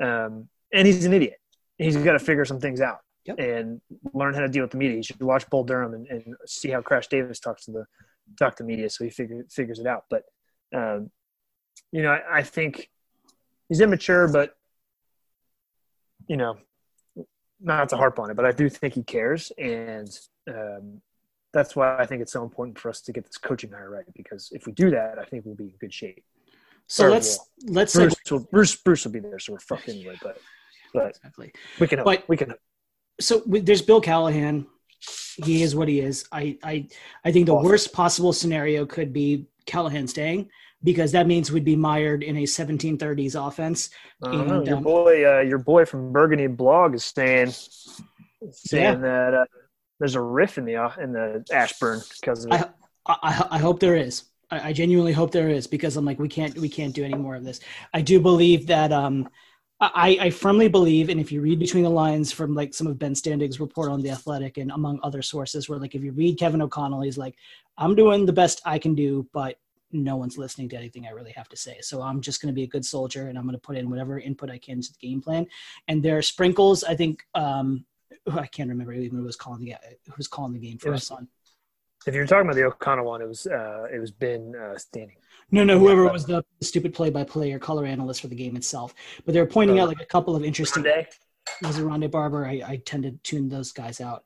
Um, and he's an idiot. He's got to figure some things out Yep. and learn how to deal with the media. You should watch Bull Durham and, and see how Crash Davis talks to the talk to media, so he figure, figures it out. But um, you know, I, I think he's immature, but you know, not to harp on it, but I do think he cares, and um, that's why I think it's so important for us to get this coaching hire right. Because if we do that, I think we'll be in good shape. So Or let's let's Bruce segue- will, Bruce, Bruce will be there, so we're fucked anyway. But but exactly. we can hope. But- we can. hope. so there's Bill Callahan. He is what he is. I I I think the Awful. worst possible scenario could be Callahan staying because that means we'd be mired in a 1730s offense. Know. And, Your um, boy, uh, your boy from Burgundy blog is saying saying that uh, there's a riff in the uh, in the Ashburn because of. I, I, I hope there is. I, I genuinely hope there is because I'm like we can't we can't do any more of this. I do believe that um I, I firmly believe, and if you read between the lines from like some of Ben Standig's report on the Athletic and among other sources, where like if you read Kevin O'Connell, he's like, I'm doing the best I can do, but no one's listening to anything I really have to say. So I'm just going to be a good soldier and I'm going to put in whatever input I can to the game plan. And there are sprinkles. I think um, I can't remember even who was calling the who was calling the game for was- us on. if you're talking about the O'Connell one, it was uh, it was Ben uh, Standig. No, no, whoever was the stupid play-by-play or color analyst for the game itself. But they were pointing out like a couple of interesting. Sunday. Was it Rondé Barber? I, I tend to tune those guys out.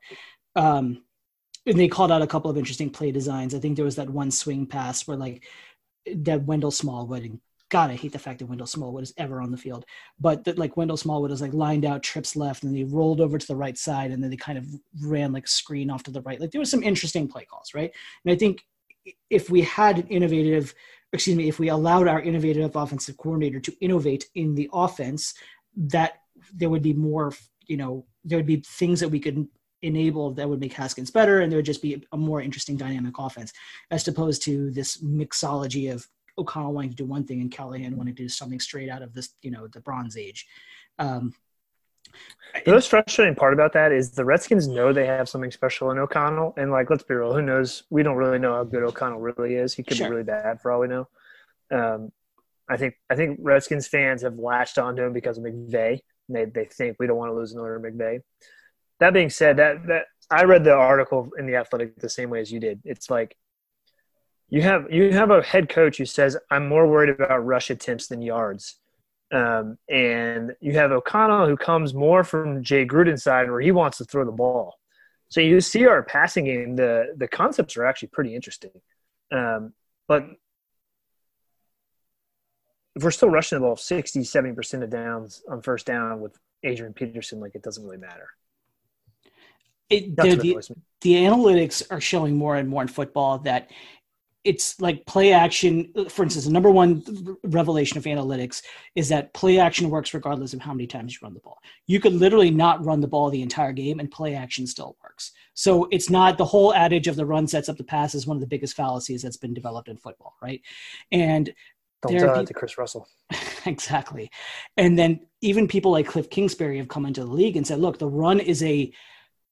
Um, and they called out a couple of interesting play designs. I think there was that one swing pass where like that Wendell Smallwood and God, I hate the fact that Wendell Smallwood is ever on the field. But that like Wendell Smallwood is like lined out, trips left, and they rolled over to the right side, and then they kind of ran like screen off to the right. Like there was some interesting play calls, right? And I think if we had an innovative, excuse me, if we allowed our innovative offensive coordinator to innovate in the offense, that there would be more, you know, there would be things that we could enable that would make Haskins better, and there would just be a more interesting dynamic offense, as opposed to this mixology of O'Connell wanting to do one thing and Callahan wanting to do something straight out of this, you know, the Bronze Age. Um, The most frustrating part about that is the Redskins know they have something special in O'Connell, and like, let's be real, who knows? We don't really know how good O'Connell really is. He could Sure. be really bad for all we know. Um, I think I think Redskins fans have latched onto him because of McVay. They they think we don't want to lose another McVay. That being said, that that I read the article in the Athletic the same way as you did. It's like you have you have a head coach who says I'm more worried about rush attempts than yards. Um, and you have O'Connell who comes more from Jay Gruden's side where he wants to throw the ball. So you see our passing game, the the concepts are actually pretty interesting. Um, but if we're still rushing the ball 60, 70% of downs on first down with Adrian Peterson, like it doesn't really matter. it, the, the, the analytics are showing more and more in football that it's like play action. For instance, the number one revelation of analytics is that play action works regardless of how many times you run the ball. You could literally not run the ball the entire game, and play action still works. So it's not the whole adage of the run sets up the pass is one of the biggest fallacies that's been developed in football, right? And don't tell that to Chris Russell. exactly. And then even people like Cliff Kingsbury have come into the league and said, look, the run is a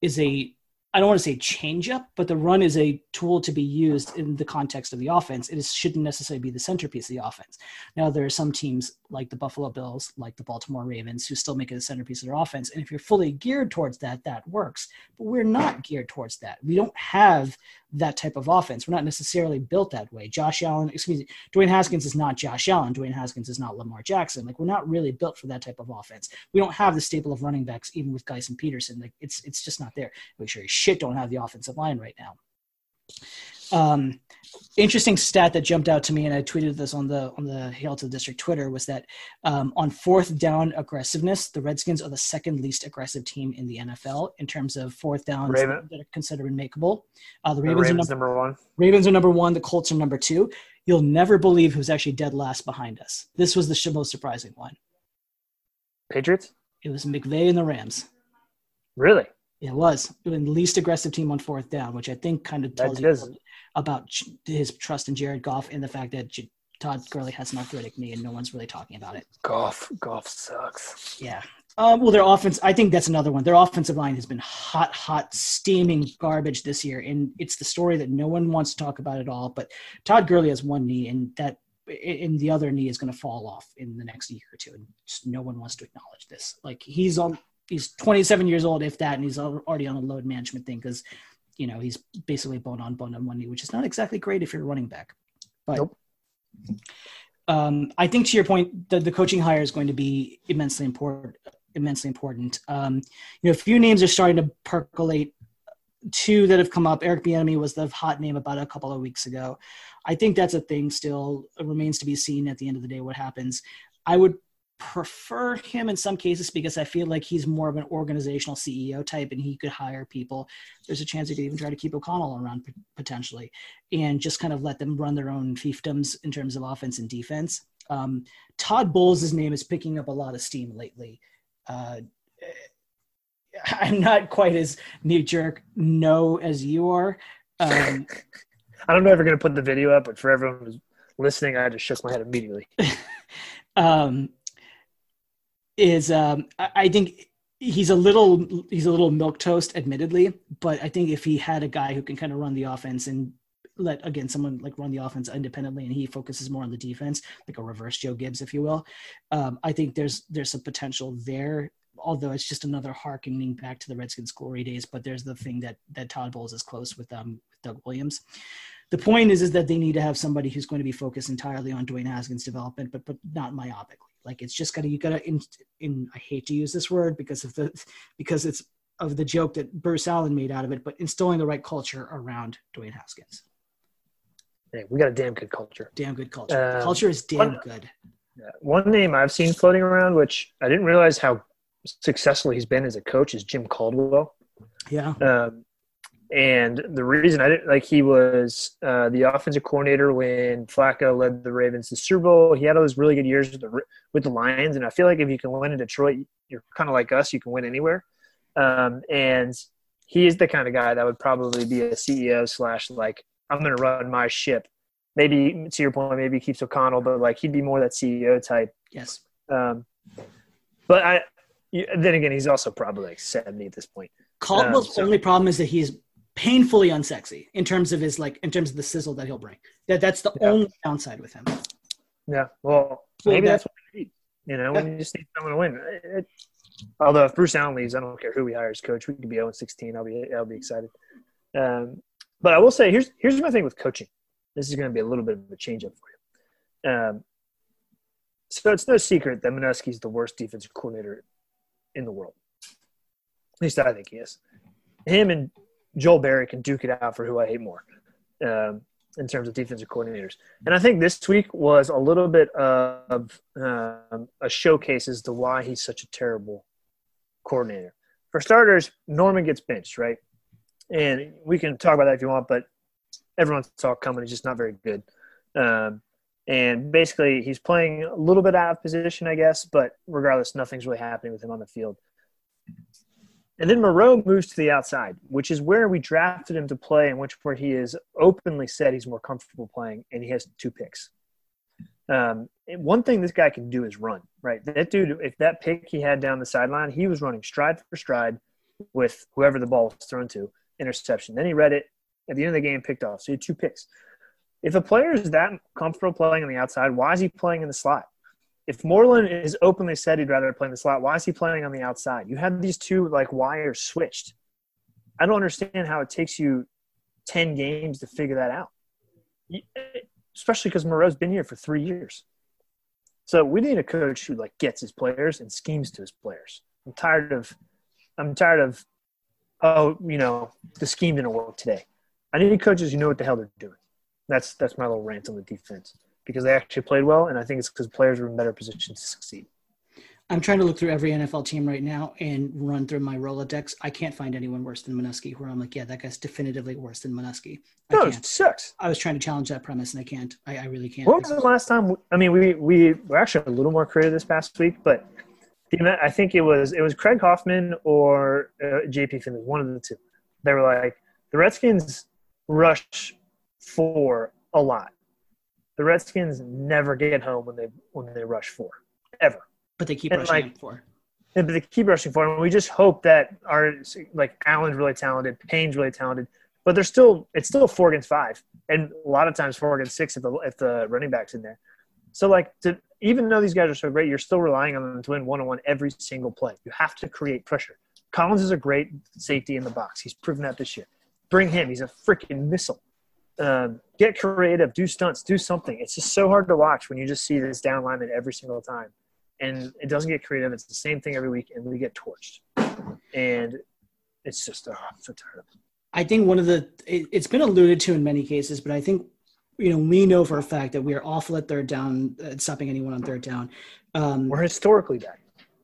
is a I don't want to say change up, but the run is a tool to be used in the context of the offense. It is, shouldn't necessarily be the centerpiece of the offense. Now, there are some teams like the Buffalo Bills, like the Baltimore Ravens, who still make it a centerpiece of their offense. And if you're fully geared towards that, that works. But we're not geared towards that. We don't have that type of offense. We're not necessarily built that way. Josh Allen, excuse me, Dwayne Haskins is not Josh Allen. Dwayne Haskins is not Lamar Jackson. Like we're not really built for that type of offense. We don't have the staple of running backs, even with Dyson Peterson. Like it's it's just not there. We sure shit don't have the offensive line right now. Um, interesting stat that jumped out to me, and I tweeted this on the on the Hail to the District Twitter, was that um, on fourth down aggressiveness, the Redskins are the second least aggressive team in the NFL in terms of fourth downs Raven. that are considered makeable. Uh, the, Ravens, the Ravens are number, number one. Ravens are number one. The Colts are number two. You'll never believe who's actually dead last behind us. This was the most surprising one. Patriots. It was McVay and the Rams. Really? It was the least aggressive team on fourth down, which I think kind of tells you about his trust in Jared Goff and the fact that J- Todd Gurley has an arthritic knee and no one's really talking about it. Goff, Goff sucks. Yeah. Um, well, their offense, I think that's another one. Their offensive line has been hot, hot, steaming garbage this year. And it's the story that no one wants to talk about at all. But Todd Gurley has one knee, and that and the other knee is going to fall off in the next year or two. And just no one wants to acknowledge this. Like he's on he's 27 years old, if that, and he's already on a load management thing because, you know, he's basically bone on bone on one knee, which is not exactly great if you're a running back. But nope. um, I think to your point, the, the coaching hire is going to be immensely important. Immensely important. Um, you know, a few names are starting to percolate. Two that have come up. Eric Bieniemy was the hot name about a couple of weeks ago. I think that's a thing. Still it remains to be seen at the end of the day what happens. I would prefer him in some cases because I feel like he's more of an organizational CEO type and he could hire people. There's a chance he could even try to keep O'Connell around potentially and just kind of let them run their own fiefdoms in terms of offense and defense. Um, Todd Bowles' name is picking up a lot of steam lately. Uh, I'm not quite as knee jerk no as you are. Um, I don't know if we're going to put the video up, but for everyone who's listening, I just shook my head immediately. um, is um, I think he's a little he's a little milk toast, admittedly, but I think if he had a guy who can kind of run the offense and let again someone like run the offense independently and he focuses more on the defense, like a reverse Joe Gibbs, if you will, um, I think there's there's some potential there. Although it's just another harkening back to the Redskins' glory days, but there's the thing that that Todd Bowles is close with um with Doug Williams the point is is that they need to have somebody who's going to be focused entirely on Dwayne Haskins' development, but but not myopically. Like it's just gotta you gotta in, in I hate to use this word because of the because it's of the joke that Bruce Allen made out of it, but instilling the right culture around Dwayne Haskins. Hey, we got a damn good culture. Damn good culture. Um, culture is damn one, good. One name I've seen floating around, which I didn't realize how successful he's been as a coach, is Jim Caldwell. Yeah. Um, and the reason I didn't like he was uh, the offensive coordinator when Flacco led the Ravens to Super Bowl. He had all those really good years with the with the Lions, and I feel like if you can win in Detroit, you're kind of like us. You can win anywhere. Um, and he is the kind of guy that would probably be a CEO slash like I'm going to run my ship. Maybe to your point, maybe keeps O'Connell, but like he'd be more that CEO type. Yes. Um, but I then again, he's also probably like 70 at this point. Caldwell's um, so, only problem is that he's painfully unsexy in terms of his like in terms of the sizzle that he'll bring. That that's the yeah. only downside with him. Yeah, well, maybe that's what we need. You know, yeah. when you just need someone to win. It, although if Bruce Allen leaves, I don't care who he hires coach. We could be 0 16. I'll be I'll be excited. Um, but I will say here's here's my thing with coaching. This is going to be a little bit of a change up for you. Um, so it's no secret that Manusky's the worst defensive coordinator in the world. At least I think he is. Him and Joe Barry can duke it out for who I hate more um, in terms of defensive coordinators. And I think this week was a little bit of um, a showcase as to why he's such a terrible coordinator. For starters, Norman gets benched, right? And we can talk about that if you want, but everyone saw it coming. He's just not very good. Um, and basically, he's playing a little bit out of position, I guess, but regardless, nothing's really happening with him on the field. And then Moreau moves to the outside, which is where we drafted him to play, and which where he has openly said he's more comfortable playing, and he has two picks. Um, one thing this guy can do is run, right? That dude, if that pick he had down the sideline, he was running stride for stride with whoever the ball was thrown to, interception. Then he read it at the end of the game, picked off. So he had two picks. If a player is that comfortable playing on the outside, why is he playing in the slot? If Moreland is openly said he'd rather play in the slot, why is he playing on the outside? You have these two like wires switched. I don't understand how it takes you 10 games to figure that out. Especially because Moreau's been here for three years. So we need a coach who like gets his players and schemes to his players. I'm tired of I'm tired of oh, you know, the scheme didn't work today. I need coaches who know what the hell they're doing. That's that's my little rant on the defense because they actually played well, and I think it's because players were in better position to succeed. I'm trying to look through every NFL team right now and run through my Rolodex. I can't find anyone worse than Manusky. Where I'm like, yeah, that guy's definitively worse than Manusky. I no, it sucks. I was trying to challenge that premise, and I can't. I, I really can't. When was the last time? I mean, we we were actually a little more creative this past week, but the I think it was it was Craig Hoffman or uh, JP Finlay, one of the two. They were like the Redskins rush four a lot. The Redskins never get home when they when they rush four ever. But they keep and rushing like, four. but they keep rushing four, and we just hope that our like Allen's really talented, Payne's really talented, but they're still it's still four against five, and a lot of times four against six if the if the running backs in there. So like to even though these guys are so great, you're still relying on them to win one on one every single play. You have to create pressure. Collins is a great safety in the box. He's proven that this year. Bring him. He's a freaking missile. Um, get creative, do stunts, do something. It's just so hard to watch when you just see this down lineman every single time. And it doesn't get creative. It's the same thing every week, and we get torched. And it's just, oh, I'm so tired of it. I think one of the, it, it's been alluded to in many cases, but I think, you know, we know for a fact that we are awful at third down, at stopping anyone on third down. Um, We're historically bad.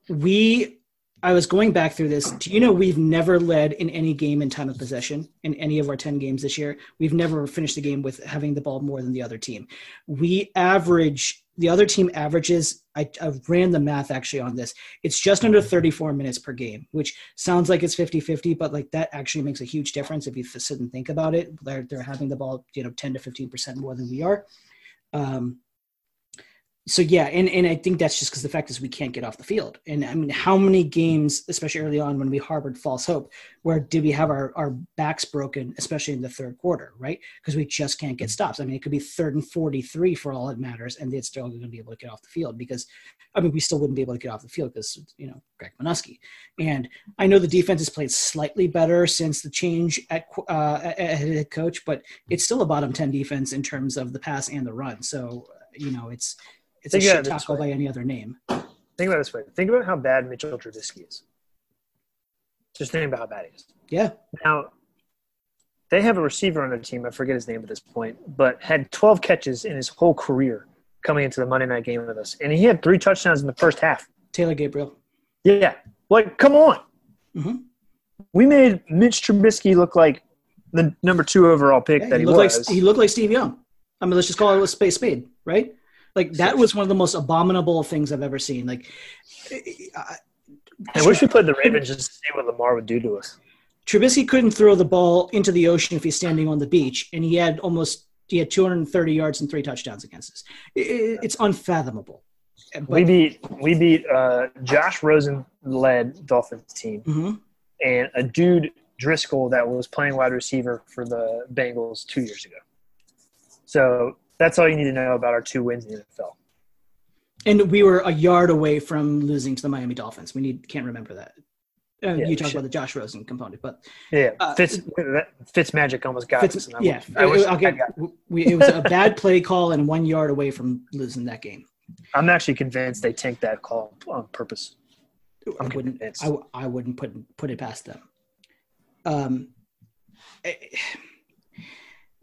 We I was going back through this. Do you know we've never led in any game in time of possession in any of our 10 games this year? We've never finished the game with having the ball more than the other team. We average, the other team averages, I, I ran the math actually on this. It's just under 34 minutes per game, which sounds like it's 50 50, but like that actually makes a huge difference if you sit and think about it. They're, they're having the ball, you know, 10 to 15% more than we are. Um, so yeah, and, and I think that's just because the fact is we can't get off the field. And I mean, how many games, especially early on when we harbored false hope, where did we have our, our backs broken, especially in the third quarter, right? Because we just can't get stops. I mean, it could be third and 43 for all it matters, and they're still going to be able to get off the field because, I mean, we still wouldn't be able to get off the field because, you know, Greg Manusky. And I know the defense has played slightly better since the change at, uh, at head coach, but it's still a bottom 10 defense in terms of the pass and the run. So, you know, it's, it's Think a shit tackle by any other name. Think about this way. Think about how bad Mitchell Trubisky is. Just think about how bad he is. Yeah. Now, they have a receiver on their team. I forget his name at this point, but had 12 catches in his whole career coming into the Monday night game with us, and he had three touchdowns in the first half. Taylor Gabriel. Yeah, like come on. Mm-hmm. We made Mitch Trubisky look like the number two overall pick yeah, that he, he was. Like, he looked like Steve Young. I mean, let's just call it a space spade, right? Like that was one of the most abominable things I've ever seen. Like, I, I wish we played the Ravens just to see what Lamar would do to us. Trubisky couldn't throw the ball into the ocean if he's standing on the beach, and he had almost he had 230 yards and three touchdowns against us. It, it's unfathomable. But, we beat we beat uh, Josh Rosen led Dolphins team, mm-hmm. and a dude Driskel that was playing wide receiver for the Bengals two years ago. So that's all you need to know about our two wins in the NFL. And we were a yard away from losing to the Miami Dolphins. We need can't remember that. Uh, yeah, you talked about the Josh Rosen component, but yeah, uh, Fitz, Fitz magic almost got Fitz, us. yeah, it, it, we, it was a bad play call and one yard away from losing that game. I'm actually convinced they tanked that call on purpose. I'm I wouldn't. I, I, wouldn't put put it past them. Um, eh,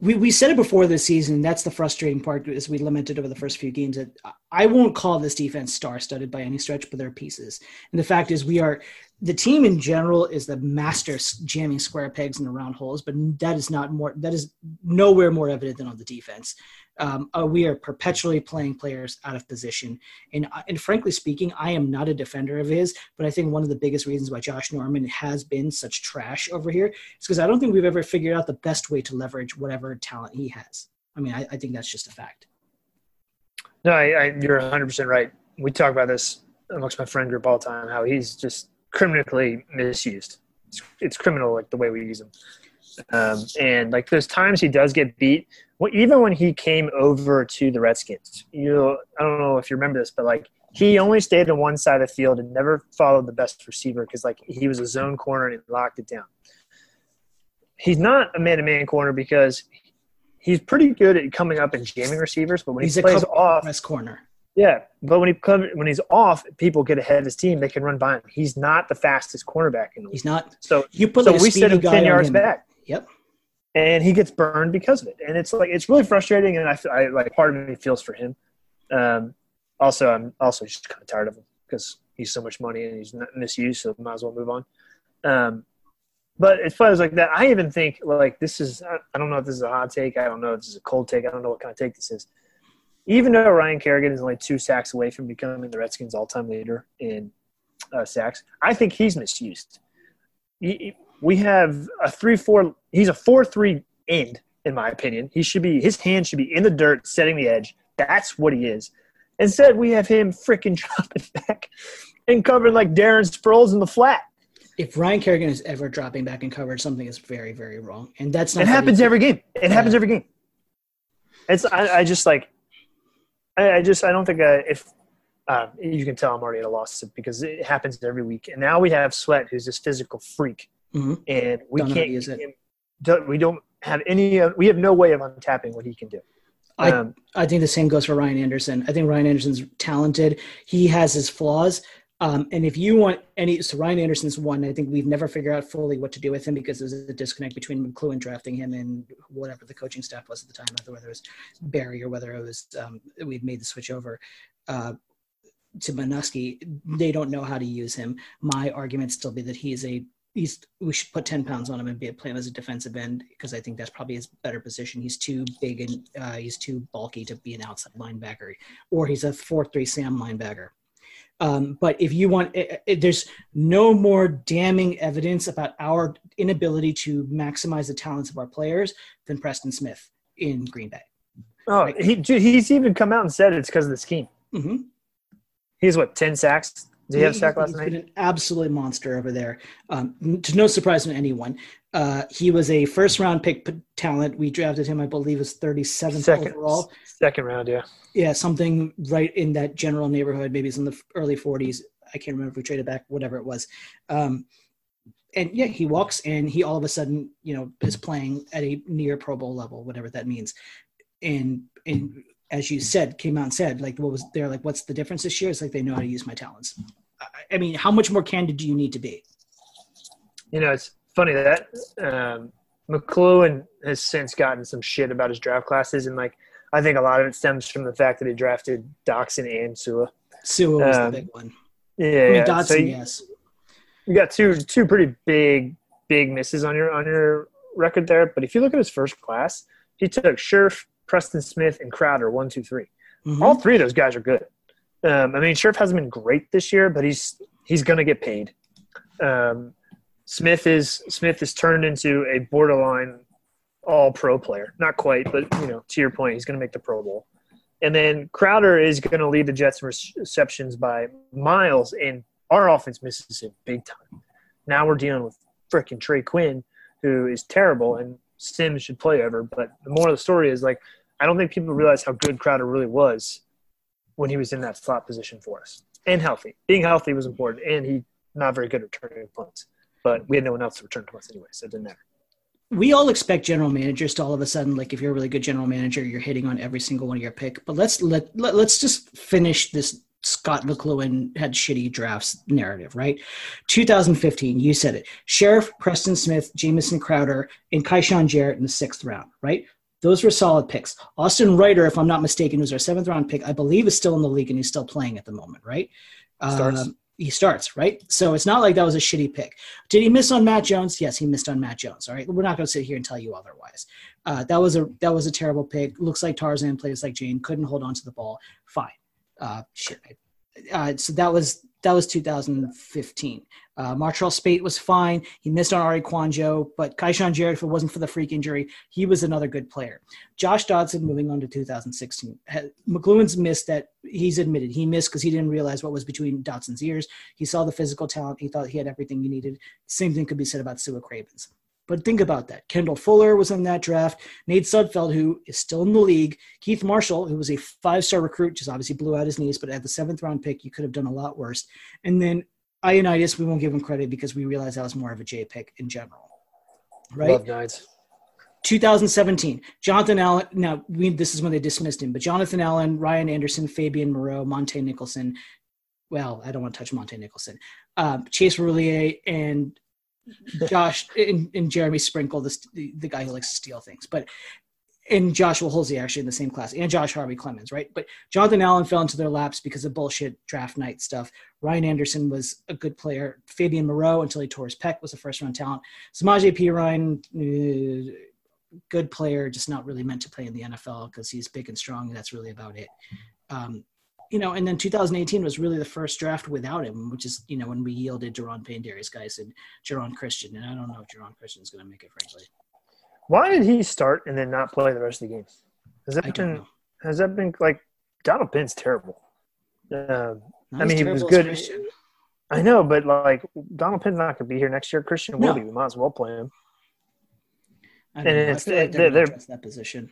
we, we said it before this season. That's the frustrating part as we lamented over the first few games. That I won't call this defense star studded by any stretch, but there are pieces. And the fact is, we are the team in general is the master jamming square pegs in the round holes, but that is not more. That is nowhere more evident than on the defense. Um, uh, we are perpetually playing players out of position, and uh, and frankly speaking, I am not a defender of his. But I think one of the biggest reasons why Josh Norman has been such trash over here is because I don't think we've ever figured out the best way to leverage whatever talent he has. I mean, I, I think that's just a fact. No, I, I, you're 100 percent right. We talk about this amongst my friend group all the time. How he's just criminally misused. It's, it's criminal, like the way we use him. Um, and like those times he does get beat, well, even when he came over to the Redskins, you know, I don't know if you remember this, but like he only stayed on one side of the field and never followed the best receiver because like he was a zone corner and he locked it down. He's not a man-to-man corner because he's pretty good at coming up and jamming receivers, but when He's he plays off, press corner. yeah, but when he when he's off, people get ahead of his team. They can run by him. He's not the fastest cornerback in the league. He's not. So You put so like we set him ten yards him. back, Yep. and he gets burned because of it. And it's like it's really frustrating. And I, I like part of me feels for him. Um, also, I'm also just kind of tired of him because he's so much money and he's misused. So might as well move on. Um, but as far as like that, I even think like this is I I don't know if this is a hot take. I don't know if this is a cold take. I don't know what kind of take this is. Even though Ryan Kerrigan is only two sacks away from becoming the Redskins' all-time leader in uh, sacks, I think he's misused. He- We have a three-four. He's a four-three end, in my opinion. He should be. His hand should be in the dirt, setting the edge. That's what he is. Instead, we have him freaking dropping back and covering like Darren Sproles in the flat. If Ryan Kerrigan is ever dropping back and coverage, something is very, very wrong, and that's not. It happens every game. It Yeah. happens every game. It's I, I just like I, I just I don't think I, if uh, you can tell I'm already at a loss because it happens every week. And now we have Sweat, who's this physical freak, Mhm. and we Don't know how to can't use it. him- we don't have any. Uh, we have no way of untapping what he can do. I- Um, I think the same goes for Ryan Anderson. I think Ryan Anderson's talented. He has his flaws. Um, and if you want any, so Ryan Anderson's one. I think we've never figured out fully what to do with him because there's a disconnect between McCloughan drafting him and whatever the coaching staff was at the time, whether it was Barry or whether it was um, we've made the switch over uh, to Manusky. They don't know how to use him. My argument still be that he's a he's we should put 10 pounds on him and be play him as a defensive end because I think that's probably his better position. He's too big and uh, he's too bulky to be an outside linebacker, or he's a 4 3 Sam linebacker. Um, but if you want, it, it- there's no more damning evidence about our inability to maximize the talents of our players than Preston Smith in Green Bay. oh, he he's even come out and said it's because of the scheme. Mm-hmm. He's what ten sacks? Did he have a sack last He's night? been an absolute monster over there. Um, to no surprise to anyone, uh, he was a first round pick p- talent. We drafted him, I believe, was 37th Second, overall. second round, yeah. Yeah, something right in that general neighborhood. Maybe it's in the early 40s. I can't remember if we traded back, whatever it was. Um, and yeah, he walks and he all of a sudden, you know, is playing at a near Pro Bowl level, whatever that means. And and as you said, came out and said, like, what was they're like, what's the difference this year? It's like they know how to use my talents. I, I mean, how much more candid do you need to be? You know, it's funny that um, McCloughan has since gotten some shit about his draft classes, and like I think a lot of it stems from the fact that he drafted Doctson and Sua. Sua was Um, the big one. Yeah, I mean, yeah. Doctson, so you, yes. you got two two pretty big big misses on your on your record there. But if you look at his first class, he took Scherff, Preston Smith, and Crowder one, two, three. Mhm. All three of those guys are good. Um, I mean, Scherff hasn't been great this year, but he's he's going to get paid. Um, Smith is Smith is turned into a borderline all pro player. Not quite, but you know, to your point, he's going to make the Pro Bowl. And then Crowder is going to lead the Jets in receptions by miles, and our offense misses him big time. Now we're dealing with freaking Trey Quinn, who is terrible, and Sims should play over. But the more of the story is like, I don't think people realize how good Crowder really was when he was in that slot position for us and healthy. Being healthy was important, and he not very good at returning punts. But we had no one else to return to us anyway, so it didn't matter. we all expect general managers to all of a sudden like if you're a really good general manager you're hitting on every single one of your pick but let's let, let let's just finish this scott mccloughan had shitty drafts narrative right 2015 you said it scherff preston smith jamison crowder and kyshoen jarrett in the sixth round right those were solid picks austin Reiter, if i'm not mistaken was our seventh round pick i believe is still in the league and he's still playing at the moment right Starts. Um, he starts, right? So it's not like that was a shitty pick. Did he miss on Matt Jones? Yes, he missed on Matt Jones. All right, we're not going to sit here and tell you otherwise. Uh, that was a that was a terrible pick. Looks like Tarzan plays like Jane. Couldn't hold on to the ball. Fine. Uh, shit. Uh, so that was that was 2015. Uh, Martrell Spaight was fine. He missed on Arie Kouandjio, but Kyshoen Jarrett, if it wasn't for the freak injury, he was another good player. Josh Doctson, moving on to 2016. McCloughan's missed that. He's admitted he missed because he didn't realize what was between Doctson's ears. He saw the physical talent. He thought he had everything he needed. Same thing could be said about Sua Cravens. But think about that. Kendall Fuller was in that draft. Nate Sudfeld, who is still in the league. Keith Marshall, who was a five star recruit, just obviously blew out his knees, but at the seventh round pick, you could have done a lot worse. And then Ioannidis, we won't give him credit because we realize that was more of a J pick in general. Right? Love Knights. 2017, Jonathan Allen. Now, we, this is when they dismissed him, but Jonathan Allen, Ryan Anderson, Fabian Moreau, Montae Nicholson. Well, I don't want to touch Montae Nicholson. Uh, Chase Roullier and Josh and, and Jeremy Sprinkle, the, the guy who likes to steal things. But and Joshua Holsey actually in the same class, and Josh Harvey Clemons, right? But Jonathan Allen fell into their laps because of bullshit draft night stuff. Ryan Anderson was a good player. Fabian Moreau, until he tore his pec, was a first round talent. Samaje Perine, uh, good player, just not really meant to play in the NFL because he's big and strong, and that's really about it. Um, you know, and then 2018 was really the first draft without him, which is, you know, when we yielded Daron Payne, Derrius Guice, and Geron Christian. And I don't know if Geron Christian is going to make it, frankly. Why did he start and then not play the rest of the games? Has that been know. has that been like Donald Penn's terrible? Um, I mean, he was good. I know, but like Donald Penn's not going to be here next year. Christian no. will be. We might as well play him. and know. it's like they're, they're, they're that position.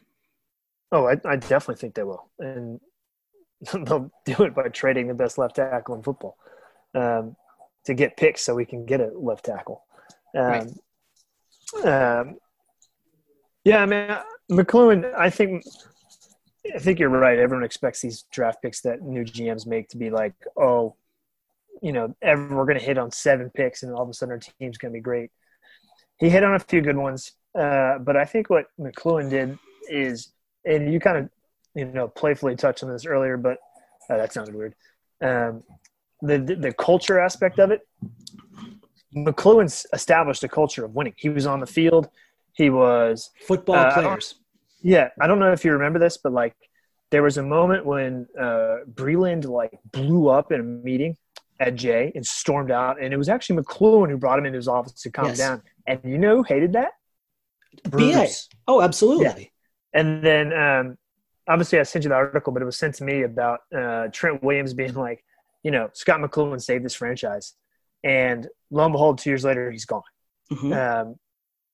Oh, I, I definitely think they will, and they'll do it by trading the best left tackle in football um, to get picks so we can get a left tackle. Um, right. um, yeah, I mean, McCloughan, I think I think you're right. Everyone expects these draft picks that new GMs make to be like, oh, you know, we're going to hit on seven picks, and all of a sudden our team's going to be great. He hit on a few good ones, uh, but I think what McCloughan did is, and you kind of, you know, playfully touched on this earlier, but uh, that sounded weird. Um, the, the the culture aspect of it, McCloughan's established a culture of winning. He was on the field. He was football uh, players. I yeah, I don't know if you remember this, but like there was a moment when uh, Breeland like blew up in a meeting at Jay and stormed out, and it was actually McCloughan who brought him into his office to calm yes. down. And you know who hated that? Bruce. BA. Oh, absolutely. Yeah. And then um, obviously I sent you the article, but it was sent to me about uh, Trent Williams being like, you know, Scott McCloughan saved this franchise, and lo and behold, two years later he's gone. Mm-hmm. Um,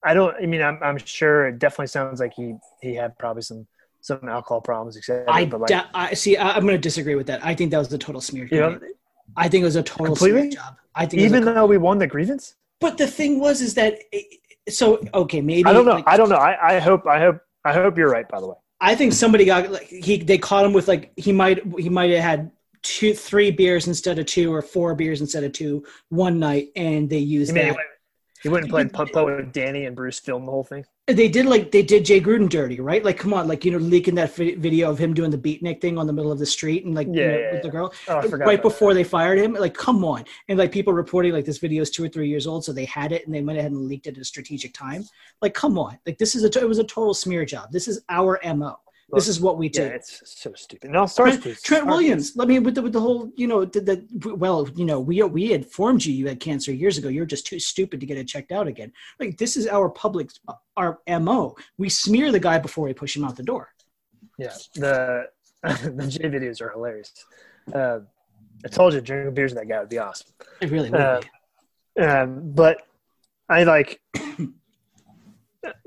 I don't. I mean, I'm, I'm sure it definitely sounds like he he had probably some some alcohol problems, etc. I, but like, I see. I, am going to disagree with that. I think that was a total smear. You know, I think it was a total completely? smear job. I think even though we won the grievance. But the thing was, is that so okay? Maybe I don't know. Like, I don't know. I, I hope. I hope. I hope you're right. By the way, I think somebody got like he. They caught him with like he might. He might have had two, three beers instead of two, or four beers instead of two one night, and they used that. He wouldn't play putt with Danny and Bruce filmed the whole thing. They did like they did Jay Gruden dirty, right? Like, come on, like you know, leaking that video of him doing the beatnik thing on the middle of the street and like yeah, you know, yeah, with the girl oh, right before that. they fired him. Like, come on, and like people reporting like this video is two or three years old, so they had it and they went ahead and leaked it at a strategic time. Like, come on, like this is a it was a total smear job. This is our mo this is what we do. Yeah, it's so stupid. No, stars, Trent, Trent Williams. Let me with the with the whole, you know, the, the well, you know, we we had formed you. You had cancer years ago. You're just too stupid to get it checked out again. Like this is our public, our mo. We smear the guy before we push him out the door. Yeah, the the J videos are hilarious. Uh, I told you drinking beers with that guy would be awesome. It really would. Uh, um, but I like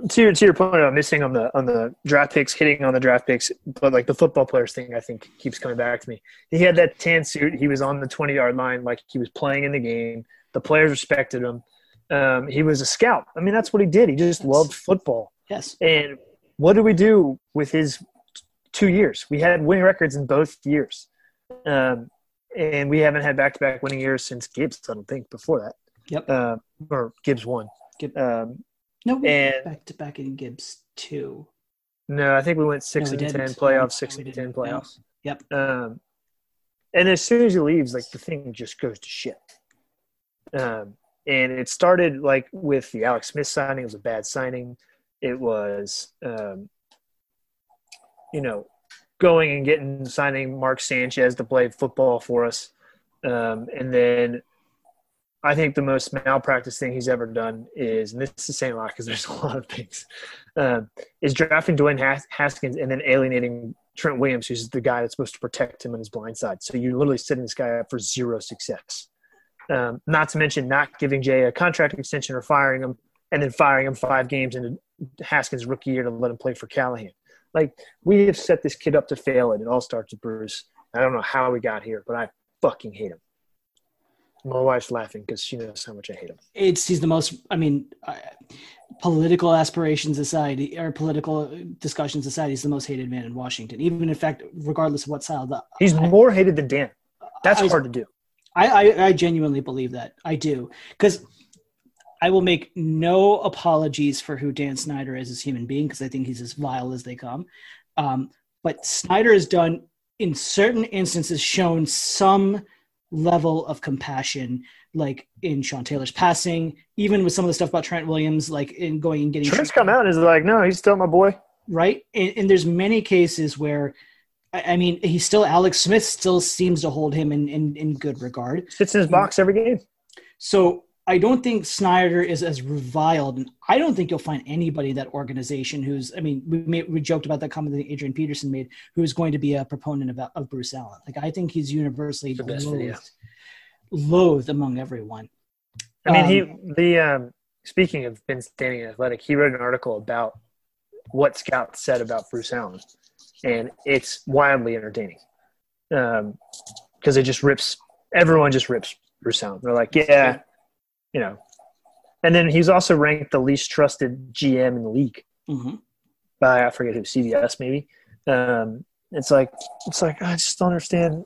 to your to your point about missing on the on the draft picks, hitting on the draft picks, but like the football players thing, I think keeps coming back to me. He had that tan suit. He was on the twenty yard line, like he was playing in the game. The players respected him. Um, he was a scout. I mean, that's what he did. He just yes. loved football. Yes. And what do we do with his two years? We had winning records in both years, um, and we haven't had back to back winning years since Gibbs. I don't think before that. Yep. Uh, or Gibbs won. Um, no, we and back to back in Gibbs too. No, I think we went six no, we and ten playoffs, six no, and ten playoffs. No. Yep. Um, and as soon as he leaves, like the thing just goes to shit. Um, and it started like with the Alex Smith signing. It was a bad signing. It was, um, you know, going and getting signing Mark Sanchez to play football for us, um, and then I think the most malpractice thing he's ever done is, and this is saying a lot because there's a lot of things, um, is drafting Dwayne Haskins and then alienating Trent Williams, who's the guy that's supposed to protect him on his blind side. So you're literally setting this guy up for zero success. Um, not to mention not giving Jay a contract extension or firing him, and then firing him five games into Haskins' rookie year to let him play for Callahan. Like we have set this kid up to fail, and it all starts with Bruce. I don't know how we got here, but I fucking hate him. My wife's laughing because she knows how much I hate him. It's he's the most. I mean, uh, political aspirations aside, or political discussions aside, he's the most hated man in Washington. Even in fact, regardless of what side, the, he's I, more hated than Dan. That's I, hard to do. I, I, I genuinely believe that. I do because I will make no apologies for who Dan Snyder is as a human being because I think he's as vile as they come. Um, but Snyder has done, in certain instances, shown some level of compassion, like in Sean Taylor's passing, even with some of the stuff about Trent Williams, like in going and getting. Trent's come out and is like, no, he's still my boy. Right, and, and there's many cases where I mean, he's still Alex Smith still seems to hold him in, in, in good regard. Sits in his box every game. So I don't think Snyder is as reviled, and I don't think you'll find anybody in that organization who's. I mean, we made, we joked about that comment that Adrian Peterson made, who is going to be a proponent of, of Bruce Allen. Like I think he's universally loathed, loathed among everyone. I mean, um, he the um, speaking of Vince Danny Athletic, he wrote an article about what scouts said about Bruce Allen and it's wildly entertaining because um, it just rips everyone just rips Bruce Allen. They're like, yeah, you know. And then he's also ranked the least trusted GM in the league mm-hmm. by I forget who CBS maybe. Um, it's like it's like I just don't understand.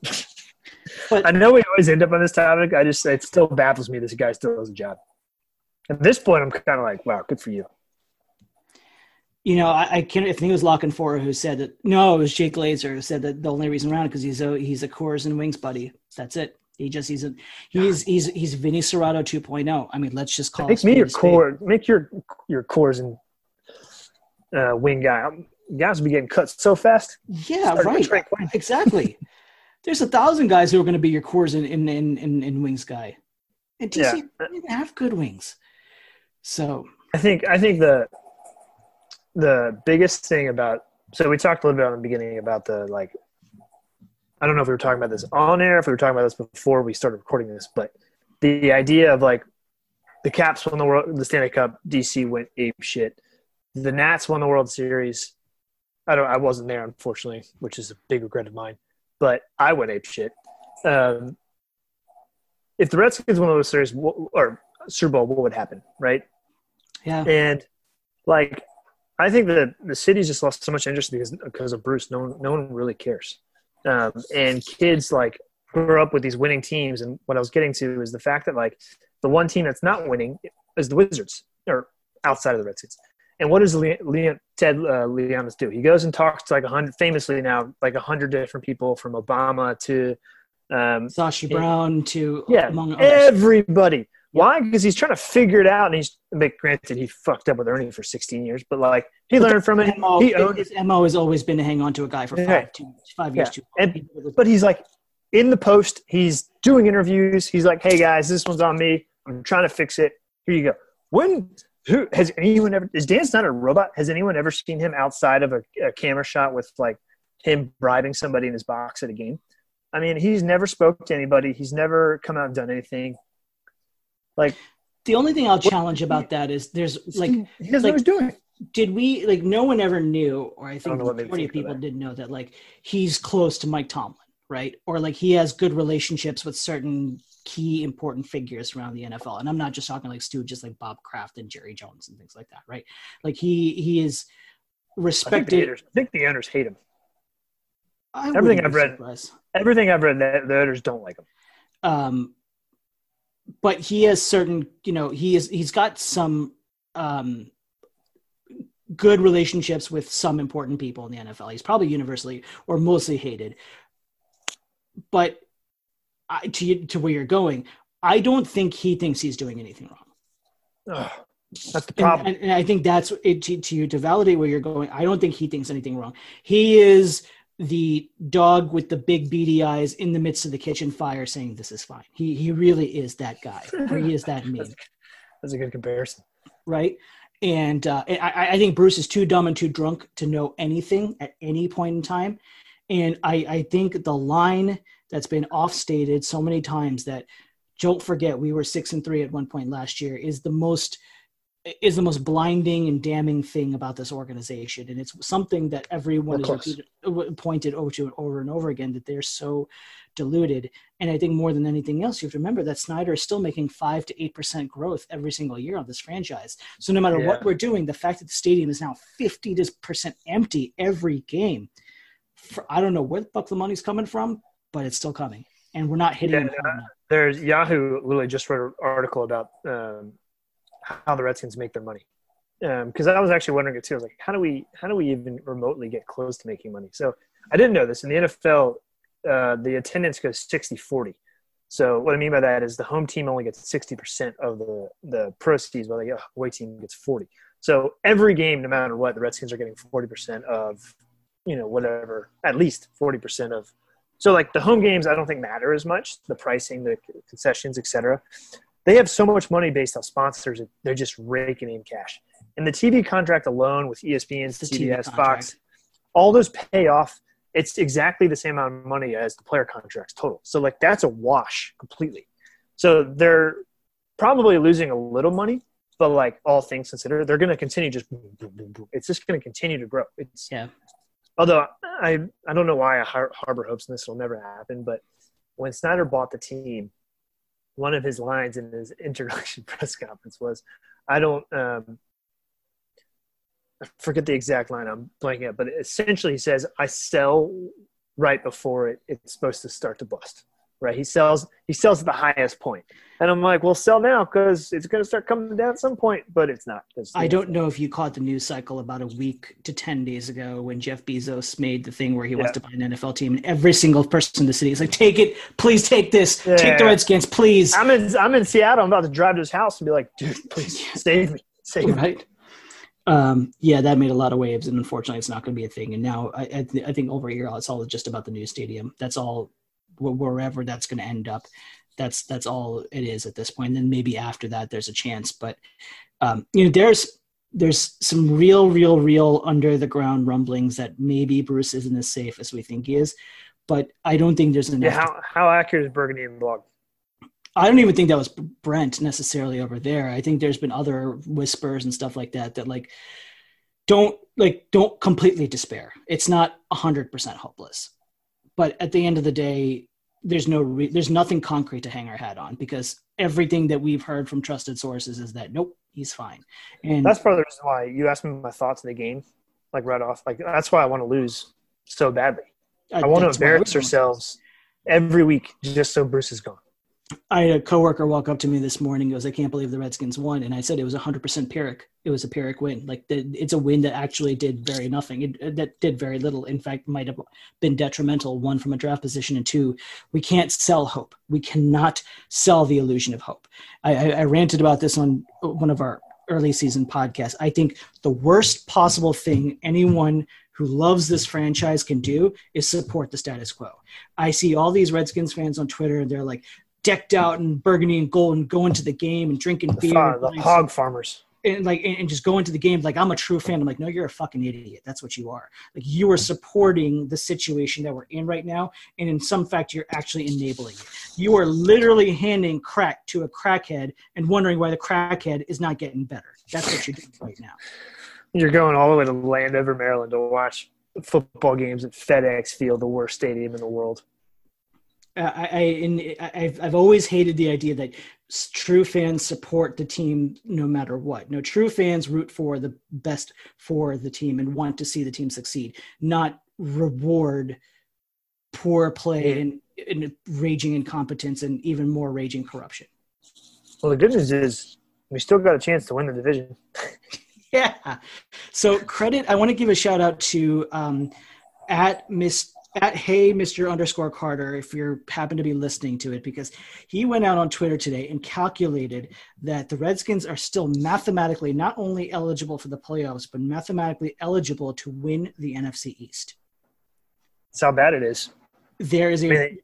But I know we always end up on this topic. I just it still baffles me this guy still has a job. At this point, I'm kind of like, wow, good for you you know, I, I can't. I think it was La Canfora who said that. No, it was Jay Glazer who said that the only reason around because he's a he's a Coors and Wings buddy. That's it. He just he's a he's he's he's Vinny Cerrato 2.0. I mean, let's just call make me your core. Make your your cores and uh, wing guy. I'm, Guys will be getting cut so fast. Yeah, right. Exactly. There's a thousand guys who are going to be your cores in in in, in, in wings guy, and DC yeah. even have good wings. So I think I think the the biggest thing about so we talked a little bit on the beginning about the like I don't know if we were talking about this on air, if we were talking about this before we started recording this, but the idea of like the Caps won the world, the Stanley Cup, DC went ape shit. The Nats won the World Series. I don't, I wasn't there unfortunately, which is a big regret of mine. But I went ape shit. Um, if the Redskins won the World Series or Super Bowl, what would happen, right? Yeah. And like I think that the city's just lost so much interest because because of Bruce. No one, no one really cares. Um, and kids like grew up with these winning teams. And what I was getting to is the fact that like the one team that's not winning is the Wizards, or outside of the Redskins. And what does Leon, Ted uh, Leonsis do? He goes and talks to like a hundred, famously now, like a hundred different people from Obama to um, Sashi Brown to yeah, among everybody. Why? Because he's trying to figure it out, and he's. But granted, he fucked up with Ernie for 16 years, but like he but learned from it. MO, he owned, his mo has always been to hang on to a guy for five, two, five years. Yeah. Too and, but he's like in the post. He's doing interviews. He's like, "Hey guys, this one's on me. I'm trying to fix it. Here you go." When who has anyone ever? Is Dan not a robot? Has anyone ever seen him outside of a, a camera shot with like him bribing somebody in his box at a game? I mean, he's never spoke to anybody. He's never come out and done anything. Like the only thing I'll challenge about that is there's like he doesn't like, know he's doing. Did we like no one ever knew, or I think I the majority of people didn't know that like he's close to Mike Tomlin, right? Or like he has good relationships with certain key important figures around the NFL. And I'm not just talking like Stu, just like Bob Kraft and Jerry Jones and things like that, right? Like he he is respected. I think the, I think the owners hate him. I everything I've read, surprised. everything I've read, the, the owners don't like him. Um, but he has certain, you know, he is he's got some um, good relationships with some important people in the NFL. He's probably universally or mostly hated. But I, to to where you're going, I don't think he thinks he's doing anything wrong. Ugh, that's the problem. And, and, and I think that's it, to, to you to validate where you're going. I don't think he thinks anything wrong. He is the dog with the big beady eyes in the midst of the kitchen fire saying this is fine. He he really is that guy. or he is that mean. that's, that's a good comparison. Right. And uh, I, I think Bruce is too dumb and too drunk to know anything at any point in time. And I, I think the line that's been off-stated so many times that don't forget we were six and three at one point last year is the most is the most blinding and damning thing about this organization. And it's something that everyone has pointed over to over and over again that they're so diluted and i think more than anything else you have to remember that snyder is still making 5 to 8% growth every single year on this franchise. So no matter yeah. what we're doing the fact that the stadium is now 50% empty every game for, i don't know where the fuck the money's coming from but it's still coming. And we're not hitting yeah, there's yahoo literally just wrote an article about um, how the Redskins make their money. Because um, I was actually wondering it too. I was like, how do we how do we even remotely get close to making money? So I didn't know this. In the NFL, uh, the attendance goes 60-40. So what I mean by that is the home team only gets 60% of the, the proceeds, while the away team gets 40. So every game, no matter what, the Redskins are getting 40% of, you know, whatever, at least 40% of. So like the home games, I don't think matter as much, the pricing, the concessions, etc they have so much money based on sponsors they're just raking in cash. And the TV contract alone with ESPN, CBS, Fox, all those pay off. It's exactly the same amount of money as the player contracts total. So like that's a wash completely. So they're probably losing a little money, but like all things considered, they're going to continue just boom, boom, boom, boom. It's just going to continue to grow. It's yeah. Although I I don't know why I harbor hopes and this will never happen, but when Snyder bought the team, one of his lines in his introduction press conference was, "I don't." Um, I forget the exact line. I'm blanking out, but essentially he says, "I sell right before it, it's supposed to start to bust." Right? He sells he sells at the highest point, and I'm like, well, sell now because it's going to start coming down at some point, but it's not. I don't know if you caught the news cycle about a week to ten days ago when Jeff Bezos made the thing where he yeah. wants to buy an NFL team, and every single person in the city is like, take it, please take this, yeah. take the Redskins, please. I'm in I'm in Seattle. I'm about to drive to his house and be like, dude, please save me, save me. Right. Um, yeah, that made a lot of waves, and unfortunately, it's not going to be a thing. And now, I, I, th- I think over here, it's all just about the new stadium. That's all wherever that's going to end up. That's that's all it is at this point. And then maybe after that, there's a chance. But um, you know, there's there's some real, real, real under the ground rumblings that maybe Bruce isn't as safe as we think he is. But I don't think there's enough. Yeah, how, to- how accurate is Burgundy and blog? I don't even think that was Brent necessarily over there. I think there's been other whispers and stuff like that that like don't like don't completely despair. It's not 100% hopeless. But at the end of the day, there's no re- there's nothing concrete to hang our hat on because everything that we've heard from trusted sources is that nope he's fine. And that's part of the reason why you asked me my thoughts of the game like right off like that's why i want to lose so badly. Uh, I, I want to embarrass ourselves every week just so bruce is gone I had a coworker walk up to me this morning. He goes, "I can't believe the Redskins won," and I said it was 100% Pyrrhic. It was a Pyrrhic win. Like the, it's a win that actually did very nothing. It, uh, that did very little. In fact, might have been detrimental. One from a draft position, and two, we can't sell hope. We cannot sell the illusion of hope. I, I, I ranted about this on one of our early season podcasts. I think the worst possible thing anyone who loves this franchise can do is support the status quo. I see all these Redskins fans on Twitter, and they're like, decked out in burgundy and gold and going to the game and drinking the beer. Far, the hog farmers. And like and just going to the game like I'm a true fan. I'm like, no, you're a fucking idiot. That's what you are. Like you are supporting the situation that we're in right now, and in some fact, you're actually enabling it. You are literally handing crack to a crackhead and wondering why the crackhead is not getting better. That's what you're doing right now. You're going all the way to Landover, Maryland, to watch football games at FedEx Field, the worst stadium in the world. I, I in, I've I've always hated the idea that true fans support the team no matter what. No, true fans root for the best for the team and want to see the team succeed, not reward poor play and, and raging incompetence and even more raging corruption. Well, the good news is we still got a chance to win the division. yeah. So credit. I want to give a shout out to um, at Miss at hey Mr. underscore Carter if you happen to be listening to it because he went out on Twitter today and calculated that the Redskins are still mathematically not only eligible for the playoffs but mathematically eligible to win the NFC East. That's how bad it is there is a mean,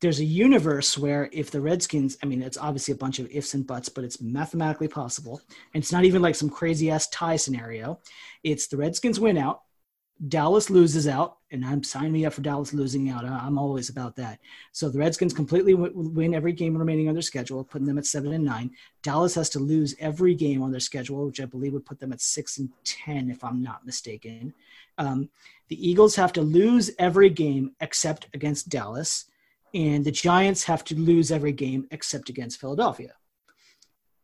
there's a universe where if the Redskins, I mean, it's obviously a bunch of ifs and buts, but it's mathematically possible. And it's not even like some crazy ass tie scenario. It's the Redskins win out, Dallas loses out, and I'm signing me up for Dallas losing out. I'm always about that. So the Redskins completely win every game remaining on their schedule, putting them at seven and nine. Dallas has to lose every game on their schedule, which I believe would put them at six and ten, if I'm not mistaken. Um, the Eagles have to lose every game except against Dallas, and the Giants have to lose every game except against Philadelphia.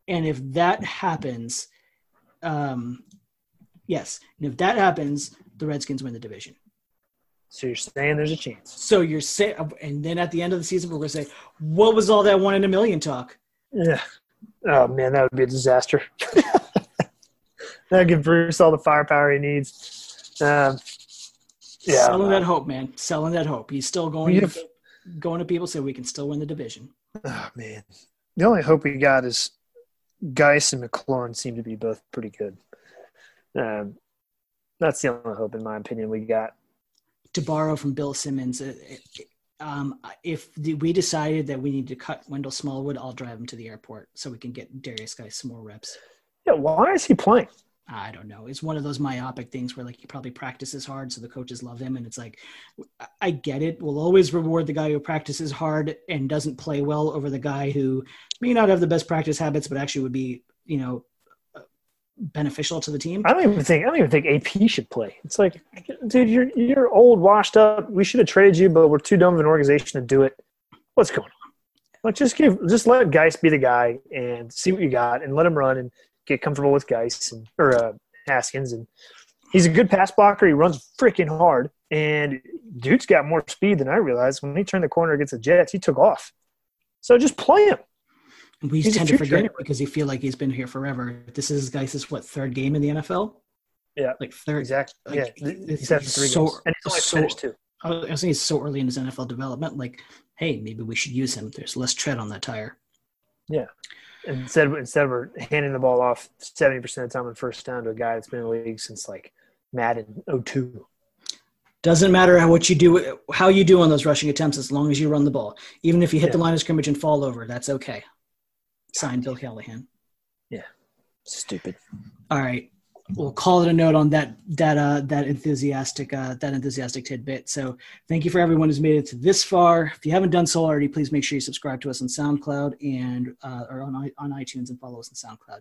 And if that happens, um, yes, and if that happens, the Redskins win the division. so you're saying there's a chance? So you're saying, and then at the end of the season, we're going to say, what was all that one in a million talk? Yeah. Oh man, that would be a disaster. That'd give Bruce all the firepower he needs. Um, yeah. Selling that hope, man. Selling that hope. He's still going, We to, going to people say we can still win the division. Oh man, the only hope we got is Guice and McLaurin seem to be both pretty good. Um, that's the only hope, in my opinion, we got. To borrow from Bill Simmons, uh, um, if the, we decided that we need to cut Wendell Smallwood, I'll drive him to the airport so we can get Derrius Guice some more reps. Yeah, why is he playing? I don't know. It's one of those myopic things where like he probably practices hard, so the coaches love him, and it's like, I- get it. We'll always reward the guy who practices hard and doesn't play well over the guy who may not have the best practice habits, but actually would be, you know, beneficial to the team. I don't even think I don't even think AP should play. It's like, dude, you're you're old, washed up. We should have traded you, but we're too dumb of an organization to do it. What's going on? Like, just give, just let Guice be the guy and see what you got, and let him run and get comfortable with Guice and or uh, Haskins. And he's a good pass blocker. He runs freaking hard, and dude's got more speed than I realized. When he turned the corner against the Jets, he took off. So just play him. We he's tend to future forget anyway. because you feel like he's been here forever. This is Guice' what third game in the NFL? Yeah. like third. Exactly. Like, yeah, it's- he's had three so- games, and he's only so- finished two. I was I was thinking he's so early in his NFL development. Like, hey, maybe we should use him. There's less tread on that tire. Yeah. Instead, instead we're handing the ball off seventy percent of the time on first down to a guy that's been in the league since like Madden 02. Doesn't matter how what you do, how you do on those rushing attempts, as long as you run the ball. Even if you hit the line of scrimmage and fall over, that's okay. Signed, Bill Callahan. Yeah, stupid. All right, we'll call it a note on that that uh, that enthusiastic uh, that enthusiastic tidbit. So thank you for everyone who's made it to this far. If you haven't done so already, please make sure you subscribe to us on SoundCloud and uh, or on on iTunes and follow us on SoundCloud.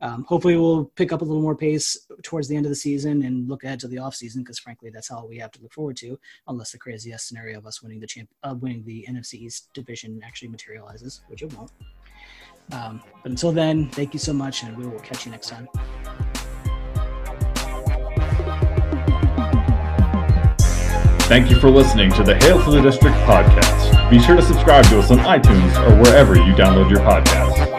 Um, hopefully, we'll pick up a little more pace towards the end of the season and look ahead to the off season because frankly, that's all we have to look forward to, unless the craziest scenario of us winning the champ uh, winning the NFC East division actually materializes, which it won't. Um, but until then, thank you so much, and we will catch you next time. Thank you for listening to the Hail to the District podcast. Be sure to subscribe to us on iTunes or wherever you download your podcasts.